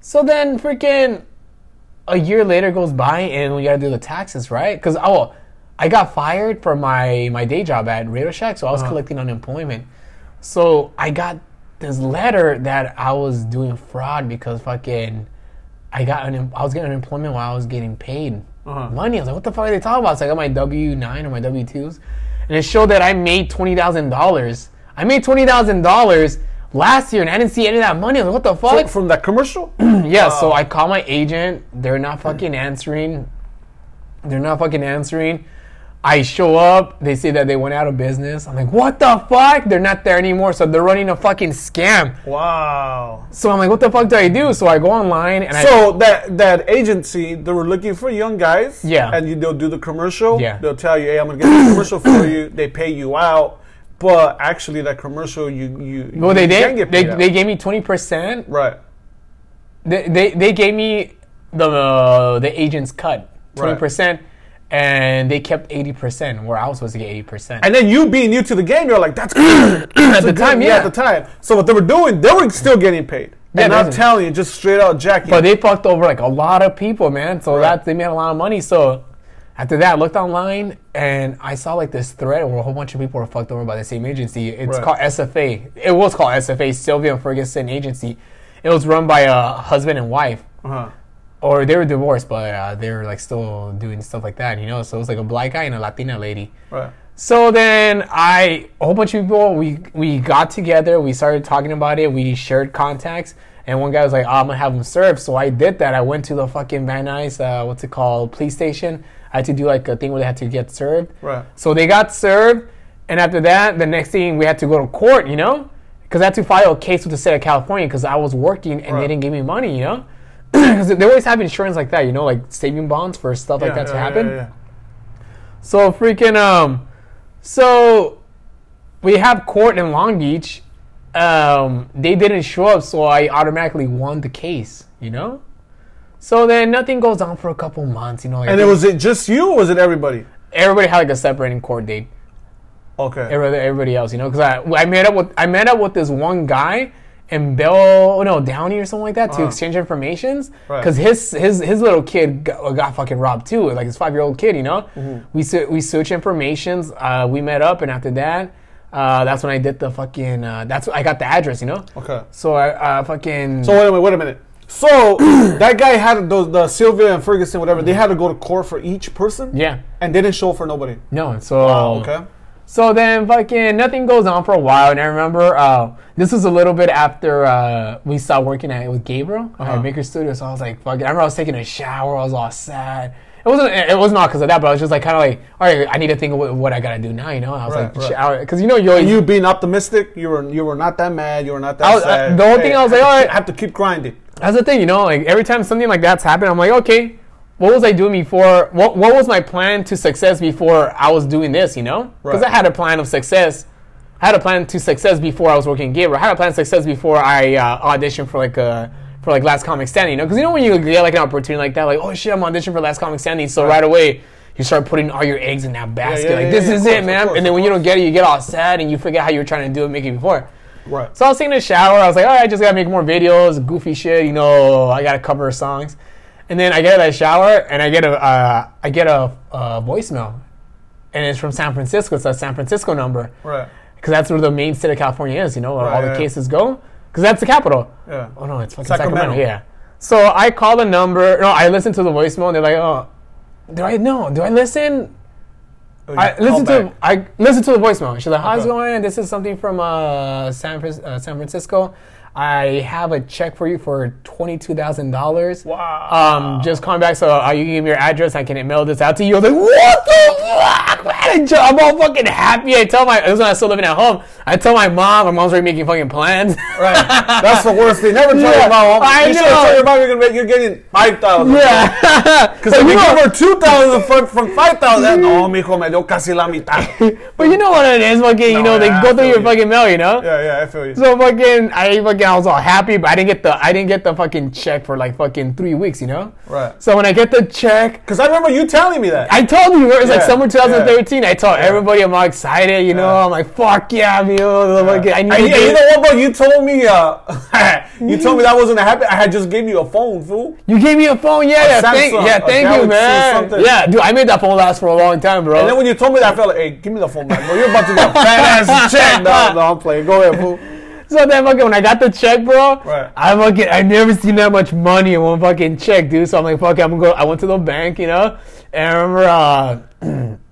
So then, freaking, a year later goes by, and we gotta do the taxes, right? Because oh, I got fired from my my day job at Radio Shack, so I was Uh-huh. collecting unemployment. So I got this letter that I was doing fraud because fucking. I got un- I was getting unemployment while I was getting paid Uh-huh. money. I was like, what the fuck are they talking about? So I got my W nine or my W twos, and it showed that I made twenty thousand dollars. I made twenty thousand dollars last year, and I didn't see any of that money. I was like, what the fuck? From, from that commercial? yeah. So I call my agent. They're not fucking answering. They're not fucking answering. I show up. They say that they went out of business. I'm like, what the fuck? They're not there anymore. So they're running a fucking scam. wow. So I'm like, what the fuck do I do? So I go online and I So that that agency, they were looking for young guys. Yeah. And you, they'll do the commercial. Yeah. They'll tell you, hey, I'm gonna get the commercial for you. They pay you out, but actually that commercial, you you. Well, they you can did. get They, out. they gave me twenty percent. right. They, they they gave me the uh, the agent's cut twenty Right. And they kept eighty percent where I was supposed to get eighty percent. And then you being new to the game, you're like, that's good. At the time, yeah. at the time. So what they were doing, they were still getting paid. Yeah, and that's- telling you, just straight out jacking. But they fucked over like a lot of people, man. So Right. that they made a lot of money. So after that, I looked online and I saw like this thread where a whole bunch of people were fucked over by the same agency. It's Right. called SFA. It was called SFA, Sylvia and Ferguson Agency. It was run by a husband and wife. uh-huh. Or they were divorced, but uh, they were like still doing stuff like that, you know. So it was like a black guy and a Latina lady. Right. So then I, a whole bunch of people, we we got together, we started talking about it, we shared contacts, and one guy was like, oh, "I'm gonna have them served." So I did that. I went to the fucking Van Nuys, uh, what's it called, police station. I had to do like a thing where they had to get served. Right. So they got served, and after that, the next thing we had to go to court, you know. because I had to file a case with the state of California because I was working and Right. they didn't give me money, you know. Because they always have insurance like that, you know, like saving bonds for stuff like Yeah, that to happen. yeah, yeah. So freaking um, so we have court in Long Beach. Um, they didn't show up, so I automatically won the case. You know. So then nothing goes on for a couple months. You know, like And it was it just you or was it everybody? everybody had like a separating court date. Okay. Everybody, everybody else, you know, because I I met up with I met up with this one guy in Bill, no Downey or something like that to Uh-huh. exchange informations Right. because his his his little kid got, got fucking robbed too, like his five year old kid, you know. Mm-hmm. We se- we searched informations. Uh, we met up, and after that, uh, that's when I did the fucking. Uh, that's I got the address, you know. Okay. So I uh, fucking. So wait a minute, wait a minute. So that guy had those the Sylvia and Ferguson, whatever. They had to go to court for each person. yeah. And they didn't show for nobody. No. So. Oh, okay. So then, fucking nothing goes on for a while, and I remember uh, this was a little bit after uh, we stopped working at with Gabriel Uh-huh. at Maker Studio. So I was like, fuck. it. I remember I was taking a shower. I was all sad. It wasn't. It was not because of that, but I was just like, kind of like, all right, I need to think of what, what I gotta do now. You know, I was Right, like, shower because you know you always. You being optimistic, you were you were not that mad. You were not that I was- sad. uh, the only thing I was like, all right, to all keep- right. have to keep grinding. That's the thing, you know, like every time something like that's happened, I'm like, okay, what was I doing before? What what was my plan to success before I was doing this, you know? Because Right. I had a plan of success. I had a plan to success before I was working at Gabriel. I had a plan of success before I uh, auditioned for like a for like Last Comic Standing, you know? Because you know when you get like an opportunity like that, like oh shit, I'm auditioning for Last Comic Standing, so right away you start putting all your eggs in that basket. yeah, like yeah, this yeah, is of it, man. course, and then when you don't get it, you get all sad and you forget how you were trying to do it, make it before. Right. So I was taking a shower. I was like, all right, I just gotta make more videos, goofy shit. You know, I gotta cover songs. And then I get out of the shower and I get a uh, I get a, a voicemail, and it's from San Francisco. It's a San Francisco number Right. because that's where the main state of California is. You know, where all Right, the yeah. cases go. Because that's the capital. Yeah. Oh no, it's fucking Sacramento. Sacramento. Yeah. So I call the number. No, I listen to the voicemail, and they're like, oh, do I no? Do I listen? Oh, I listen to. I listen to the voicemail. She's like, "How's it going? This is something from uh, San uh, San Francisco. I have a check for you for twenty two thousand dollars. Wow. Um, just call me back. So uh, you can give me your address. I can mail this out to you. I was like, what the fuck? I ju- I'm all fucking happy. I tell my, this is when I was still living at home. I tell my mom. My mom's already making fucking plans. Right. That's the worst thing. Never tell Yeah, your mom. I you should know. tell your mom you're gonna make you're getting five thousand. yeah. Because if you give her two thousand from from five thousand, no, oh, mijo, me dio casi la mitad. but you know what it is, fucking. you No, know, they yeah, I go through your you. fucking mail. You know. Yeah, yeah, I feel you. So fucking, I fucking, I was all happy, but I didn't get the, I didn't get the fucking check for like fucking three weeks, you know. Right. So when I get the check, Because I remember you telling me that. I told you it was like summer 2013. I told everybody I'm all excited, you know. Yeah. I'm like, fuck yeah, oh, fucking- I need you, to you know what, bro? You told me, uh, you told me that wasn't happen. I had just gave you a phone, fool. You gave me a phone, yeah, yeah, thank, yeah, thank you, man. Yeah, dude, I made that phone last for a long time, bro. And then when you told me that, I felt like, hey, give me the phone back, bro. You're about to get a fat ass check. No, no, I'm playing. Go ahead, fool. So then fucking when I got the check, bro, Right. I fucking I never seen that much money in one fucking check, dude. So I'm like, fuck, it, I'm gonna go. I went to the bank, you know, and I remember uh,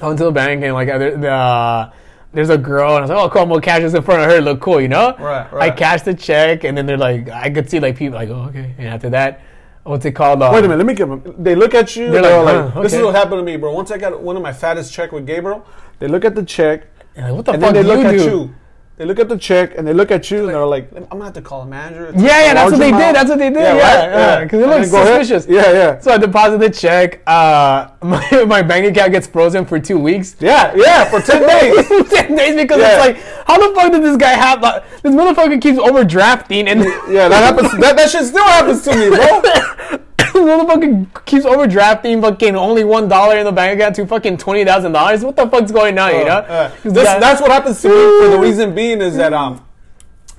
I went to the bank and like the, uh, there's a girl and I was like, oh, cool, I'm gonna cash this in front of her, look cool, you know. Right, I right. cashed the check and then they're like, I could see like people like, oh, okay, and after that, what's it called? Uh, Wait a minute, let me give them. They look at you. They're They're like, like, huh, this is what happened to me, bro. Once I got one of my fattest check with Gabriel, they look at the check and like, what the and fuck then they do look you at do? you. They look at the check and they look at you and they're like, I'm gonna have to call a manager. It's Yeah, yeah, that's what they amount." did. That's what they did. Yeah, right? yeah, because it looks then ahead. suspicious. Yeah, yeah. So I deposit the check. Uh, my, my bank account gets frozen for two weeks. Yeah, yeah, for 10 days. Ten days because Yeah. it's like, how the fuck did this guy have? Like, this motherfucker keeps overdrafting, and Yeah, that happens. That, that shit still happens to me, bro. This motherfucker keeps overdrafting, fucking only one dollar in the bank account to fucking twenty thousand dollars. What the fuck's going on? you know, Uh, this, that- that's what happens to me. For the reason being is that um,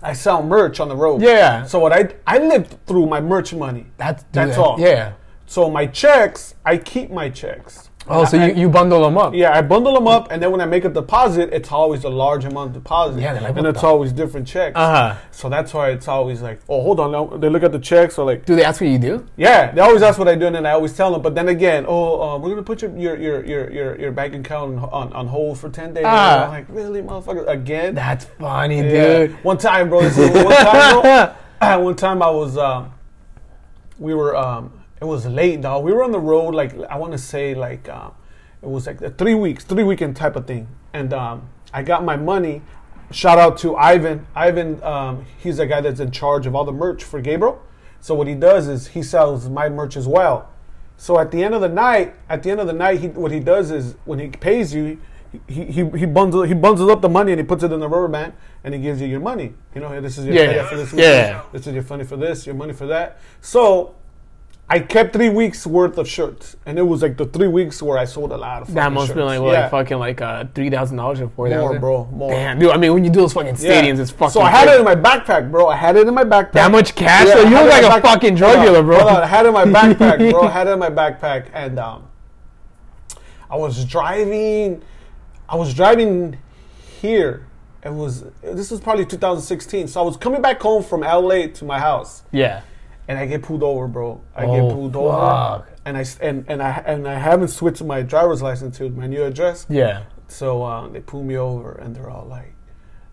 I sell merch on the road. Yeah. So what I I live through my merch money. that's that's that- all. Yeah. So my checks, I keep my checks. Oh, so you, you bundle them up? Yeah, I bundle them up, and then when I make a deposit, it's always a large amount deposit. Yeah, like, and it's the- always different checks. Uh-huh. So that's why it's always like, oh, hold on. Now they look at the checks, so like, Do they ask what you do? yeah, they always ask what I do, and then I always tell them. But then again, oh, uh, we're gonna put your your your your your, your bank account on, on, on hold for ten days. Ah. I'm like, really, motherfucker, again? That's funny, Yeah. dude. One time, bro. This is one time, bro. one time I was, um, we were, um, it was late, dog. We were on the road, like I want to say, like um, it was like three weeks, three weekend type of thing. And um, I got my money. shout out to Ivan. Ivan, um, he's the guy that's in charge of all the merch for Gabriel. So what he does is he sells my merch as well. So at the end of the night, at the end of the night, he, what he does is when he pays you, he, he, he bundles he bundles up the money and he puts it in the rubber band and he gives you your money. You know, this is your Yeah. money for this Yeah. This is your money for this, your money for that. So I kept three weeks worth of shirts, and it was like the three weeks where I sold a lot of. That must be like what, yeah. like fucking like uh three thousand dollars or four more, bro, more. Damn, dude. I mean, when you do those fucking Yeah. stadiums, it's fucking. So I had crazy. it in my backpack, bro. I had it in my backpack. That much cash? Yeah, So you look like my a back- fucking drug dealer, bro. hold on. I had it in my backpack, bro. I had it in my backpack, and um, I was driving. I was driving here. It was this was probably 2016. So I was coming back home from LA to my house, Yeah. And I get pulled over, bro. I Oh, get pulled over, and I and and I and I haven't switched my driver's license to my new address. Yeah. So uh, they pull me over, and they're all like,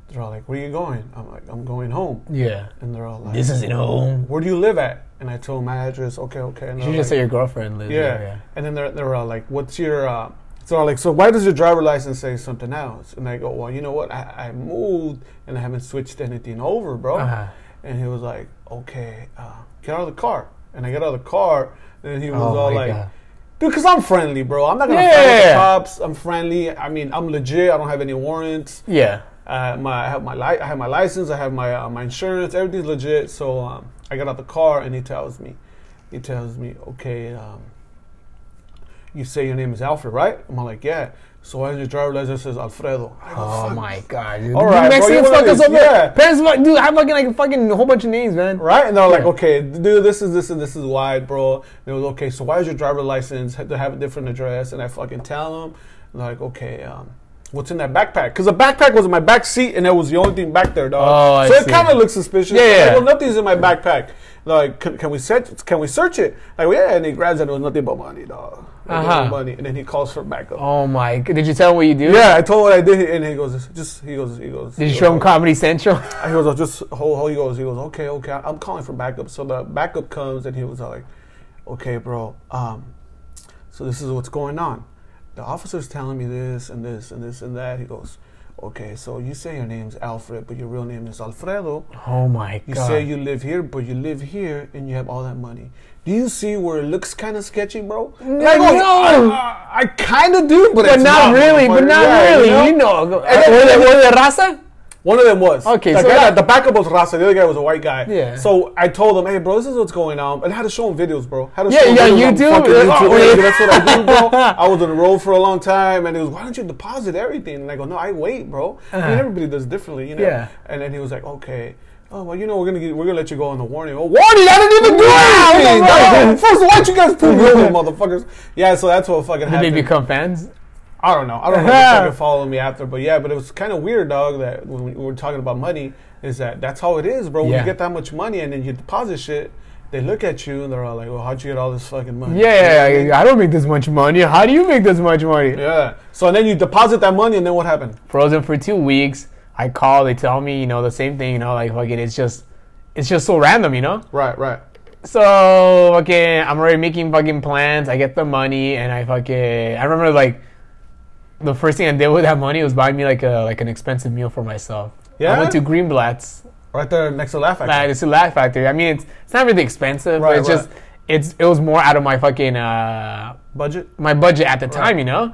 they're all like, "Where you going?" I'm like, "I'm going home," Yeah. and they're all like, This isn't home. where do you live at? And I told them my address. Okay, okay. And You should just like, say your girlfriend lives yeah. there. Yeah. And then they're, they're all like, what's your, uh, so they're like, so why does your driver license say something else? And I go, well, you know what? I, I moved and I haven't switched anything over, bro. Uh-huh. And he was like, okay, uh, get out of the car. And I get out of the car. And he was Oh all like, God. dude, because I'm friendly, bro. I'm not going to fight with the cops. I'm friendly. I mean, I'm legit. I don't have any warrants. Yeah. Uh, my I have my li- I have my license. I have my uh, my insurance. Everything's legit. So um, I got out the car and he tells me, he tells me, okay, um, you say your name is Alfred, right? I'm like, yeah. So why does your driver license says Alfredo? I Oh my god, dude. All right, bro, Mexican you one of fuckers over yeah. there. Parents, fuck- dude, I fucking like a fucking whole bunch of names, man. Right? And they're like, Yeah. okay, dude, this is this and this is why, bro. And it was okay. So why is your driver license have to have a different address? And I fucking tell them, and they're like, okay, um, what's in that backpack? Because the backpack was in my back seat, and that was the only thing back there, dog. Oh, I so it kind of looks suspicious. Yeah, I'm like, well, nothing's in my backpack. Like, can, can we search? Can we search it? Like, well, yeah. And he grabs it. It was nothing but money, dog. Uh-huh. money. And then he calls for backup. Oh my! god. Did you tell him what you do? Yeah, I told him what I did, and he goes, just he goes, he goes. Did you he show him Comedy Central? he goes, oh, just hold, hold. He goes, he goes, okay, okay. I'm calling for backup. So the backup comes, and he was like, okay, bro. Um, so this is what's going on. The officer's telling me this and this and this and that. He goes, okay. So you say your name's Alfred, but your real name is Alfredo. Oh my You god! You say you live here, but you live here and you have all that money. Do you see where it looks kind of sketchy, bro? And I go, no. I, I kind of do, but, but it's not really. But motherfucker. not Yeah, really. You know? know. Uh, And then- were, they, were they raza? One of them was. Okay, the so guy, that- the backup was raza. The other guy was a white guy. Yeah. So I told him, hey, bro, this is what's going on. And I had to show him videos, bro. Had to Yeah, show him yeah, videos YouTube. fucking Oh, yeah. That's what I do, bro. I was on the road for a long time, and he was, why don't you deposit everything? And I go, no, I wait, bro. I mean, Uh-huh. everybody does differently, you know. Yeah. And then he was like, okay. Oh well, you know we're gonna get, we're gonna let you go on the warning. Oh, warning! I didn't even do anything. Wow. First, why'd you guys pull me over, motherfuckers? Yeah, so that's what fucking Did they become fans? I don't know. I don't know if they fucking follow me after, but yeah, but it was kind of weird, dog. That when we were talking about money, is that that's how it is, bro. When Yeah. you get that much money and then you deposit shit, they look at you and they're all like, "Well, how'd you get all this fucking money?" Yeah, yeah, I don't make this much money. How do you make this much money? yeah. So then you deposit that money, and then what happened? Frozen for two weeks. I call. They tell me, you know, the same thing. You know, like fucking, it's just, it's just so random. You know. Right, right. So fucking, I'm already making fucking plans. I get the money, and I fucking, I remember like, the first thing I did with that money was buy me like a like an expensive meal for myself. Yeah? I went to Greenblatt's. Right there next to Laugh Factory. Like, it's a Laugh Factory. I mean, it's it's not really expensive, Right, but it's just right. it's it was more out of my fucking uh Budget. my budget at the time, you know.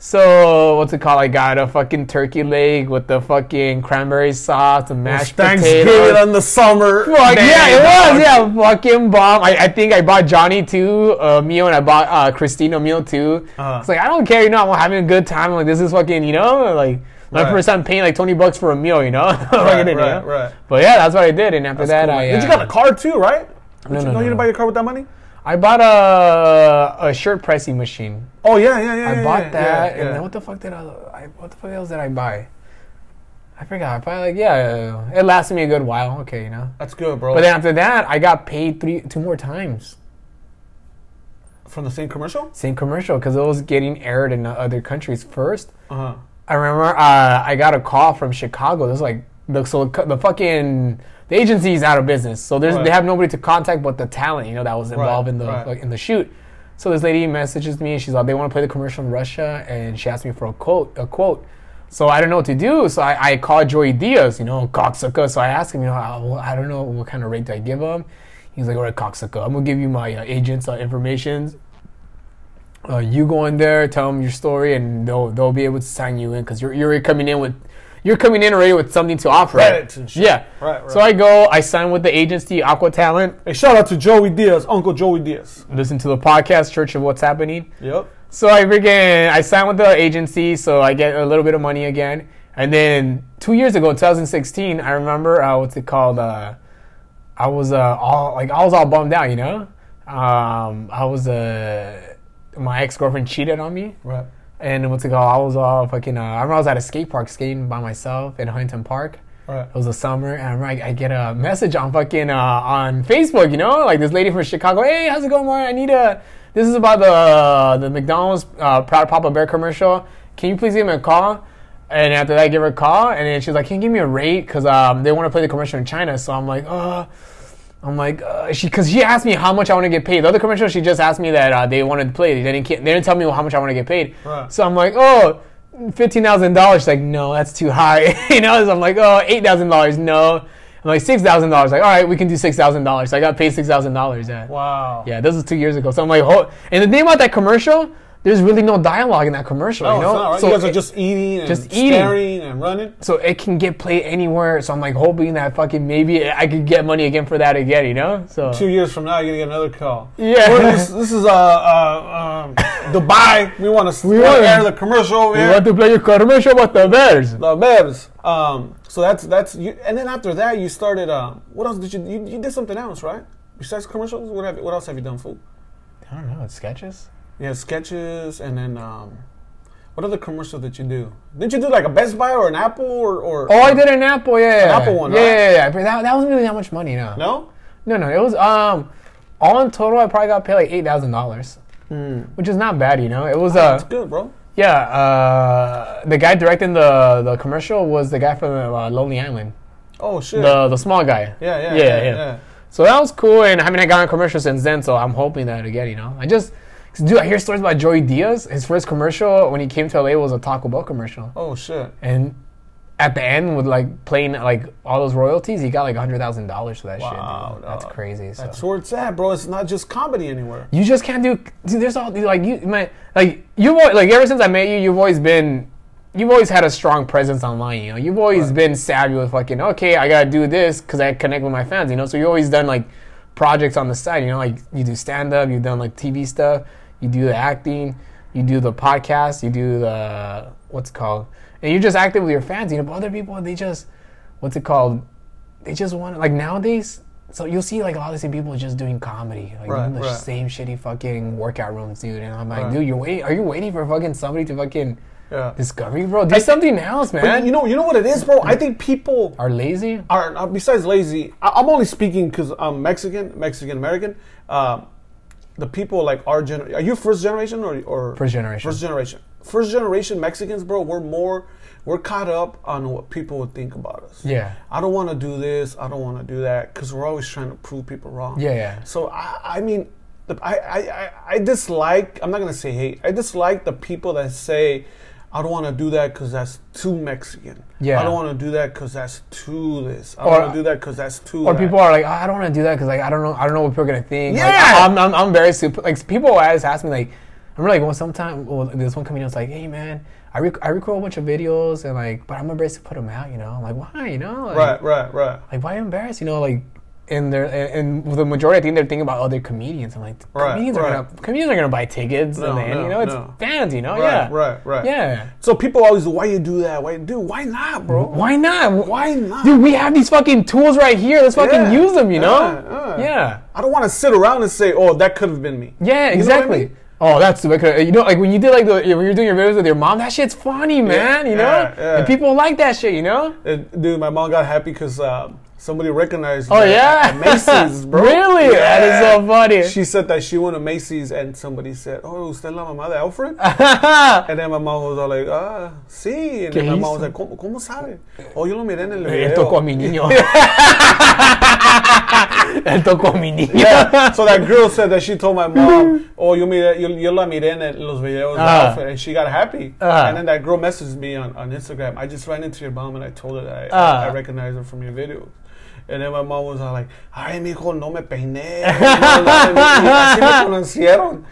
So what's it called? I got a fucking turkey leg with the fucking cranberry sauce, and mashed Thanksgiving potatoes. in the summer. Fuck, Damn, yeah, it dog. was. Yeah, fucking bomb. I, I think I bought Johnny too a meal, and I bought uh, Christina meal too. Uh-huh. It's like I don't care, you know. I'm having a good time. like this is fucking, you know, like my Right. first time paying like twenty bucks for a meal, you know. Right, you right, know? right. But yeah, that's what I did, and after That's that, cool, I. Did you uh, got a car too, right? Did No, you, no, no, no, you didn't buy your car with that money? I bought a a shirt pressing machine. Oh yeah, yeah, yeah. I yeah, bought yeah, that, yeah, and then what the fuck did I, I? What the fuck else did I buy? I forgot. I probably like yeah, it lasted me a good while. Okay, you know. That's good, bro. But then after that, I got paid three, two more times. From the same commercial? Same commercial because it was getting aired in other countries first. Uh huh. I remember uh, I got a call from Chicago. This was like the so the fucking the agency is out of business, so there's Right. they have nobody to contact but the talent, you know, that was involved in the right. like, in the shoot. So this lady messages me. And she's like, they want to play the commercial in Russia, and she asked me for a quote. A quote. So I don't know what to do. So I, I called Joey Diaz, you know, cocksucker. So I asked him, you know, I, I don't know what kind of rate do I give him. He's like, all right, cocksucker, I'm gonna give you my uh, agent's uh, information. Uh, you go in there, tell them your story, and they'll they'll be able to sign you in because you're you're coming in with you're coming in already with something to offer. Credits and shit. Yeah. Right, right. So I go, I sign with the agency Aqua Talent. Hey, shout out to Joey Diaz, Uncle Joey Diaz. Listen to the podcast, Church of What's Happening. Yep. So I freaking I signed with the agency, so I get a little bit of money again. And then two years ago, 2016, I remember uh, what's it called? Uh, I was uh, all like I was all bummed out, you know. Um, I was uh, my ex girlfriend cheated on me, Right. And what's it called? I was all fucking. Uh, I remember I was at a skate park skating by myself in Huntington Park. Right. It was a summer, and I, I, get a message on fucking uh, on Facebook. You know, like this lady from Chicago. Hey, how's it going, Mario? I need a. This is about the the McDonald's uh, Proud Papa Bear commercial. Can you please give me a call? And after that, I give her a call, and then she's like, "Can you give me a rate? Because um, they want to play the commercial in China." So I'm like, "Uh." I'm like, uh, she, cause she asked me how much I want to get paid. The other commercial, she just asked me that uh, they wanted to play. They didn't, they didn't tell me how much I want to get paid. Right. So I'm like, oh, fifteen thousand dollars. She's like, no, that's too high. you know, so I'm like, oh, eight thousand dollars. No. I'm like six thousand dollars. Like, all right, we can do six thousand dollars. So I got paid six thousand dollars. Yeah. Wow. Yeah, this was two years ago. So I'm like, oh, and the thing about that commercial, there's really no dialogue in that commercial. No, you know, not, right? so you guys are just eating and just eating. staring and running. so it can get played anywhere. So I'm like hoping that fucking maybe I could get money again for that again. You know, so Two years from now, you're gonna get another call. Yeah. This, this is uh, uh, um, Dubai. We want to We want- air the commercial over we here. want to play your commercial about the Bears. The Babs. Um, so that's that's you. And then after that, you started. Um, what else did you, you? You did something else, right? Besides commercials, what have what else have you done? Fool. I don't know. Sketches. Yeah, sketches, and then um, what other commercials did you do? Didn't you do like a Best Buy or an Apple or? or Oh, I did an Apple. Yeah, yeah. Apple one, Yeah, right? yeah, yeah. But that, that wasn't really that much money. No. No. No, no. It was um, all in total, I probably got paid like eight thousand dollars, which is not bad. You know, it was uh, That's good, bro. yeah. Uh, the guy directing the the commercial was the guy from uh, Lonely Island, Oh shit. the the small guy. yeah, yeah, yeah, yeah, yeah. yeah. So that was cool, and I mean, I got a commercial since then. So I'm hoping that again. You know, I just. Dude, I hear stories about Joey Diaz. His first commercial when he came to LA was a Taco Bell commercial. Oh shit. And at the end, with like playing like all those royalties, he got like hundred thousand dollars for that Wow, shit. Dude. That's crazy. So. That's where it's at, bro. It's not just comedy anywhere. you just can't do. Dude, there's all like you, man. Like you've al- like ever since I met you, you've always been. You've always had a strong presence online, you know. You've always Right. been savvy with fucking. Okay, I gotta do this because I connect with my fans, you know. So you always done like projects on the side, you know. Like you do stand up, you've done like TV stuff, you do the acting, you do the podcast, you do the what's it called, and you're just active with your fans, you know. But other people, they just what's it called? They just want like nowadays. So you'll see like a lot of the same people just doing comedy, like Right, doing the right. same shitty fucking workout rooms, dude. And I'm like, Right. dude, you're waiting. Are you waiting for fucking somebody to fucking Yeah. discover you, bro? Do something else, man. But you know, you know what it is, bro. I think people are lazy. are uh, besides lazy. I, I'm only speaking because I'm Mexican, Mexican American. Um, the people like our generation. Are you first generation or or First generation. First generation. First generation Mexicans, bro. We're more. We're caught up on what people would think about us. Yeah. I don't want to do this. I don't want to do that because we're always trying to prove people wrong. Yeah, yeah. So I, I mean, the, I, I, I, I dislike. I'm not gonna say hate. I dislike the people that say, "I don't want to do that because that's too Mexican." Yeah. I don't want to do that because that's too this. I don't want to do that because that's too. Or that. people are like, I don't want to do that because like I don't know, I don't know what people are gonna think. Like, Yeah. I'm, I'm, I'm very super. Like people always ask me like, I'm like well, sometime well, this one comedian was like, hey man, I rec- I record a bunch of videos and like, but I'm embarrassed to put them out. You know, I'm like, why? You know, like, Right, right, right. like why embarrassed? You know, like. And they're and, the majority, I think they're thinking about other comedians. I'm like, Right, comedians are gonna comedians are gonna buy tickets, No, and then, no, you know, it's no. fans, you know, Right, yeah, right, right. yeah. So people always, why you do that? Why, do? Why not, bro? Why not? Why not? Dude, we have these fucking tools right here. Let's fucking Yeah, use them, you know? yeah, yeah. yeah. I don't want to sit around and say, "Oh, that could have been me." Yeah, You know what I exactly. Oh, that's because you know, like when you did like the when you're doing your videos with your mom, that shit's funny, man. You know, yeah, yeah. and people like that shit. You know. Uh, dude, my mom got happy because uh, Somebody recognized. Oh yeah, at Macy's, bro. really? That is so funny. She said that she went to Macy's and somebody said, "Oh, usted la mamá de Alfred." and then my mom was all like, "Ah, sí." And then my mom was like, ¿Cómo, ¿Cómo sabe? Oh, yo lo miré en el Él video. tocó a mi niño. Él tocó a mi niño. Yeah. So that girl said that she told my mom, "Oh, yo miré, yo, yo la miré en los videos de Ah. Alfred," and she got happy. Ah. And then that girl messaged me on, on Instagram. I just ran into your mom and I told her that I, Ah. I recognize her from your videos. And then my mom was all like, "Ay, mijo, no me peiné." Y así me.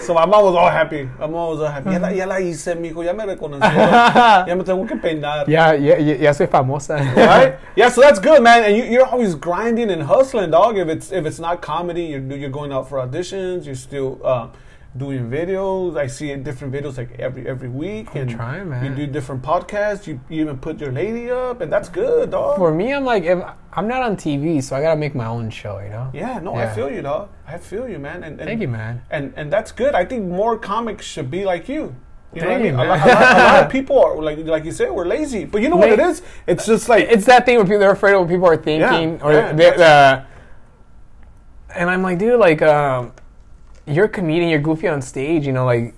So my mom was all happy. My mom was all happy. Ya la, ya la hice, mijo. Ya me reconocieron. Ya me tengo que peinar. Ya, ya, ya, ya soy famosa. right? Yeah, so that's good, man. And you, you're always grinding and hustling, dog. If it's if it's not comedy, you're you're going out for auditions. You're still uh, doing videos. I see different videos like every every week. I'm and trying, man. You do different podcasts. You, you even put your lady up, and that's good, dog. For me, I'm like, if I'm not on TV, so I gotta make my own show, you know? yeah, no, I feel you, dog. I feel you, man. And, and Thank you, man. And and that's good. I think more comics should be like you. You know Thank what I mean? A, lot, a, lot, a lot of people are like like you said, we're lazy. But you know what it Wait. is? It's just like It's that thing where people they're afraid of what people are thinking, or yeah, uh, and I'm like, dude, like, um, you're a comedian, you're goofy on stage, you know, like,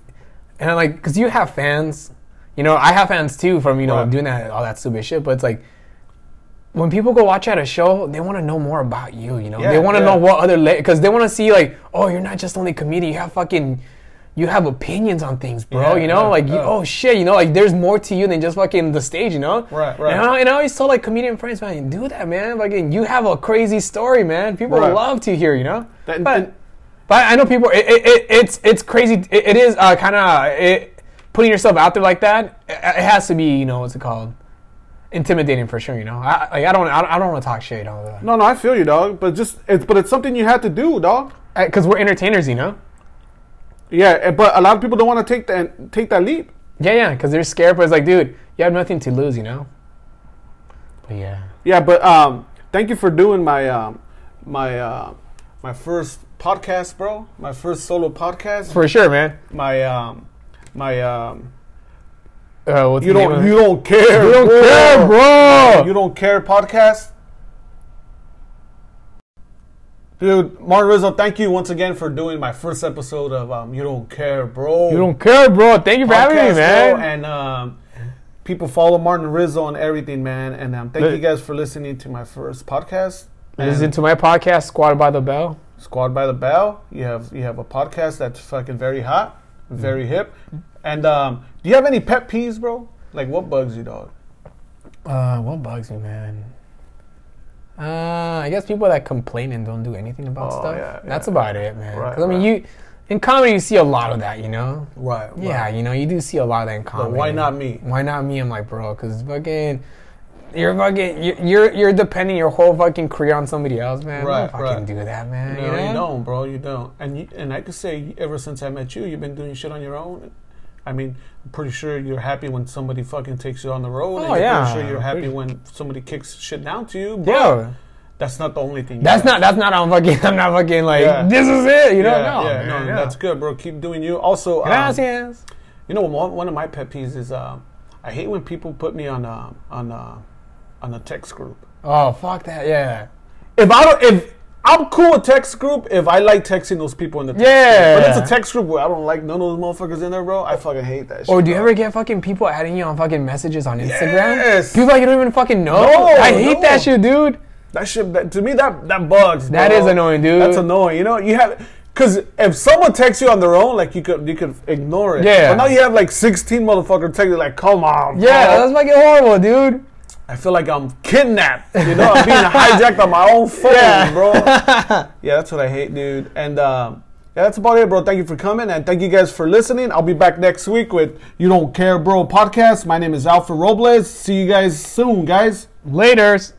and I'm like, because you have fans, you know, I have fans too from you know Right. doing that all that stupid shit, but it's like. When people go watch at a show, they want to know more about you. You know, Yeah, they want to yeah. know what other because they want to see like, oh, you're not just only comedian. You have fucking, you have opinions on things, bro. Yeah, you know, like, you, oh shit, you know, like there's more to you than just fucking the stage. You know, Right, right. And I, and I always tell like comedian friends, man, do that, man. Like, you have a crazy story, man. People Right. love to hear, you know. That- but, and- but I know people. It, it, it, it's it's crazy. It, it is uh, kind of it, putting yourself out there like that. It, it has to be, you know, what's it called? Intimidating for sure. You know, I like, I don't I don't, I don't want to talk shit. You know, no, no, I feel you, dog. But just it's but it's something you have to do, dog. because we're entertainers, you know. Yeah, but a lot of people don't want to take that take that leap. Yeah, yeah, because they're scared. But it's like, dude, you have nothing to lose, you know. But yeah. Yeah, but um, thank you for doing my um, my uh, my first podcast, bro. My first solo podcast. For sure, man. my um, my um, Uh, what's you the don't you don't care. You don't care, bro. You don't care podcast. Dude, Martin Rizzo, thank you once again for doing my first episode of um, You Don't Care, bro. You don't care, bro. Thank you for having me, man. bro, and um, people follow Martin Rizzo on everything, man. And um, thank you guys for listening to my first podcast. Listen to my podcast, Squad by the Bell. Squad by the Bell. You have you have a podcast that's fucking very hot, very Mm-hmm. hip. And um, do you have any pet peeves, bro? Like what bugs you, dog? Uh, what bugs me, man? Uh, I guess people that complain and don't do anything about Oh, stuff. yeah, That's about it, man. Right, 'Cause, I mean, right. you in comedy you see a lot of that, you know. Right. Yeah, you know, you do see a lot of that in comedy. But why not me? Why not me? I'm like, bro, because fucking, you're fucking, you- you're you're depending your whole fucking career on somebody else, man. Right, don't fucking right. do that, man. No, you, know? you don't, bro. You don't. And you, and I could say ever since I met you, you've been doing shit on your own. I mean, I'm pretty sure you're happy when somebody fucking takes you on the road. and Oh, you're yeah. Pretty sure you're happy Pretty- when somebody kicks shit down to you. But Yeah. that's not the only thing. you That's not. That's not. I'm fucking. I'm not fucking like. Yeah. This is it. You know. Yeah, no. yeah, man, no, that's good, bro. Keep doing you. Also, um, Gracias. you know, one, one of my pet peeves is uh, I hate when people put me on uh, on uh, on a text group. Oh fuck that. Yeah. If I don't, if I'm cool with text group, if I like texting those people in the text Yeah. group. but it's a text group where I don't like none of those motherfuckers in there, bro. I fucking hate that. shit. Or do you bro. ever get fucking people adding you on fucking messages on Instagram? Yes. People like you don't even fucking know. No, I hate no. that shit, dude. That shit, that, to me, that that bugs. That bro. is annoying, dude. That's annoying. You know, you have because if someone texts you on their own, like you could you could ignore it. Yeah. But now you have like 16 motherfuckers texting, like, come on. Yeah, bro. that's fucking horrible, dude. I feel like I'm kidnapped. You know, I'm being hijacked on my own phone, Yeah. bro. Yeah, that's what I hate, dude. And um, yeah, that's about it, bro. Thank you for coming, and thank you guys for listening. I'll be back next week with You Don't Care, Bro podcast. My name is Alfred Robles. See you guys soon, guys. Laters.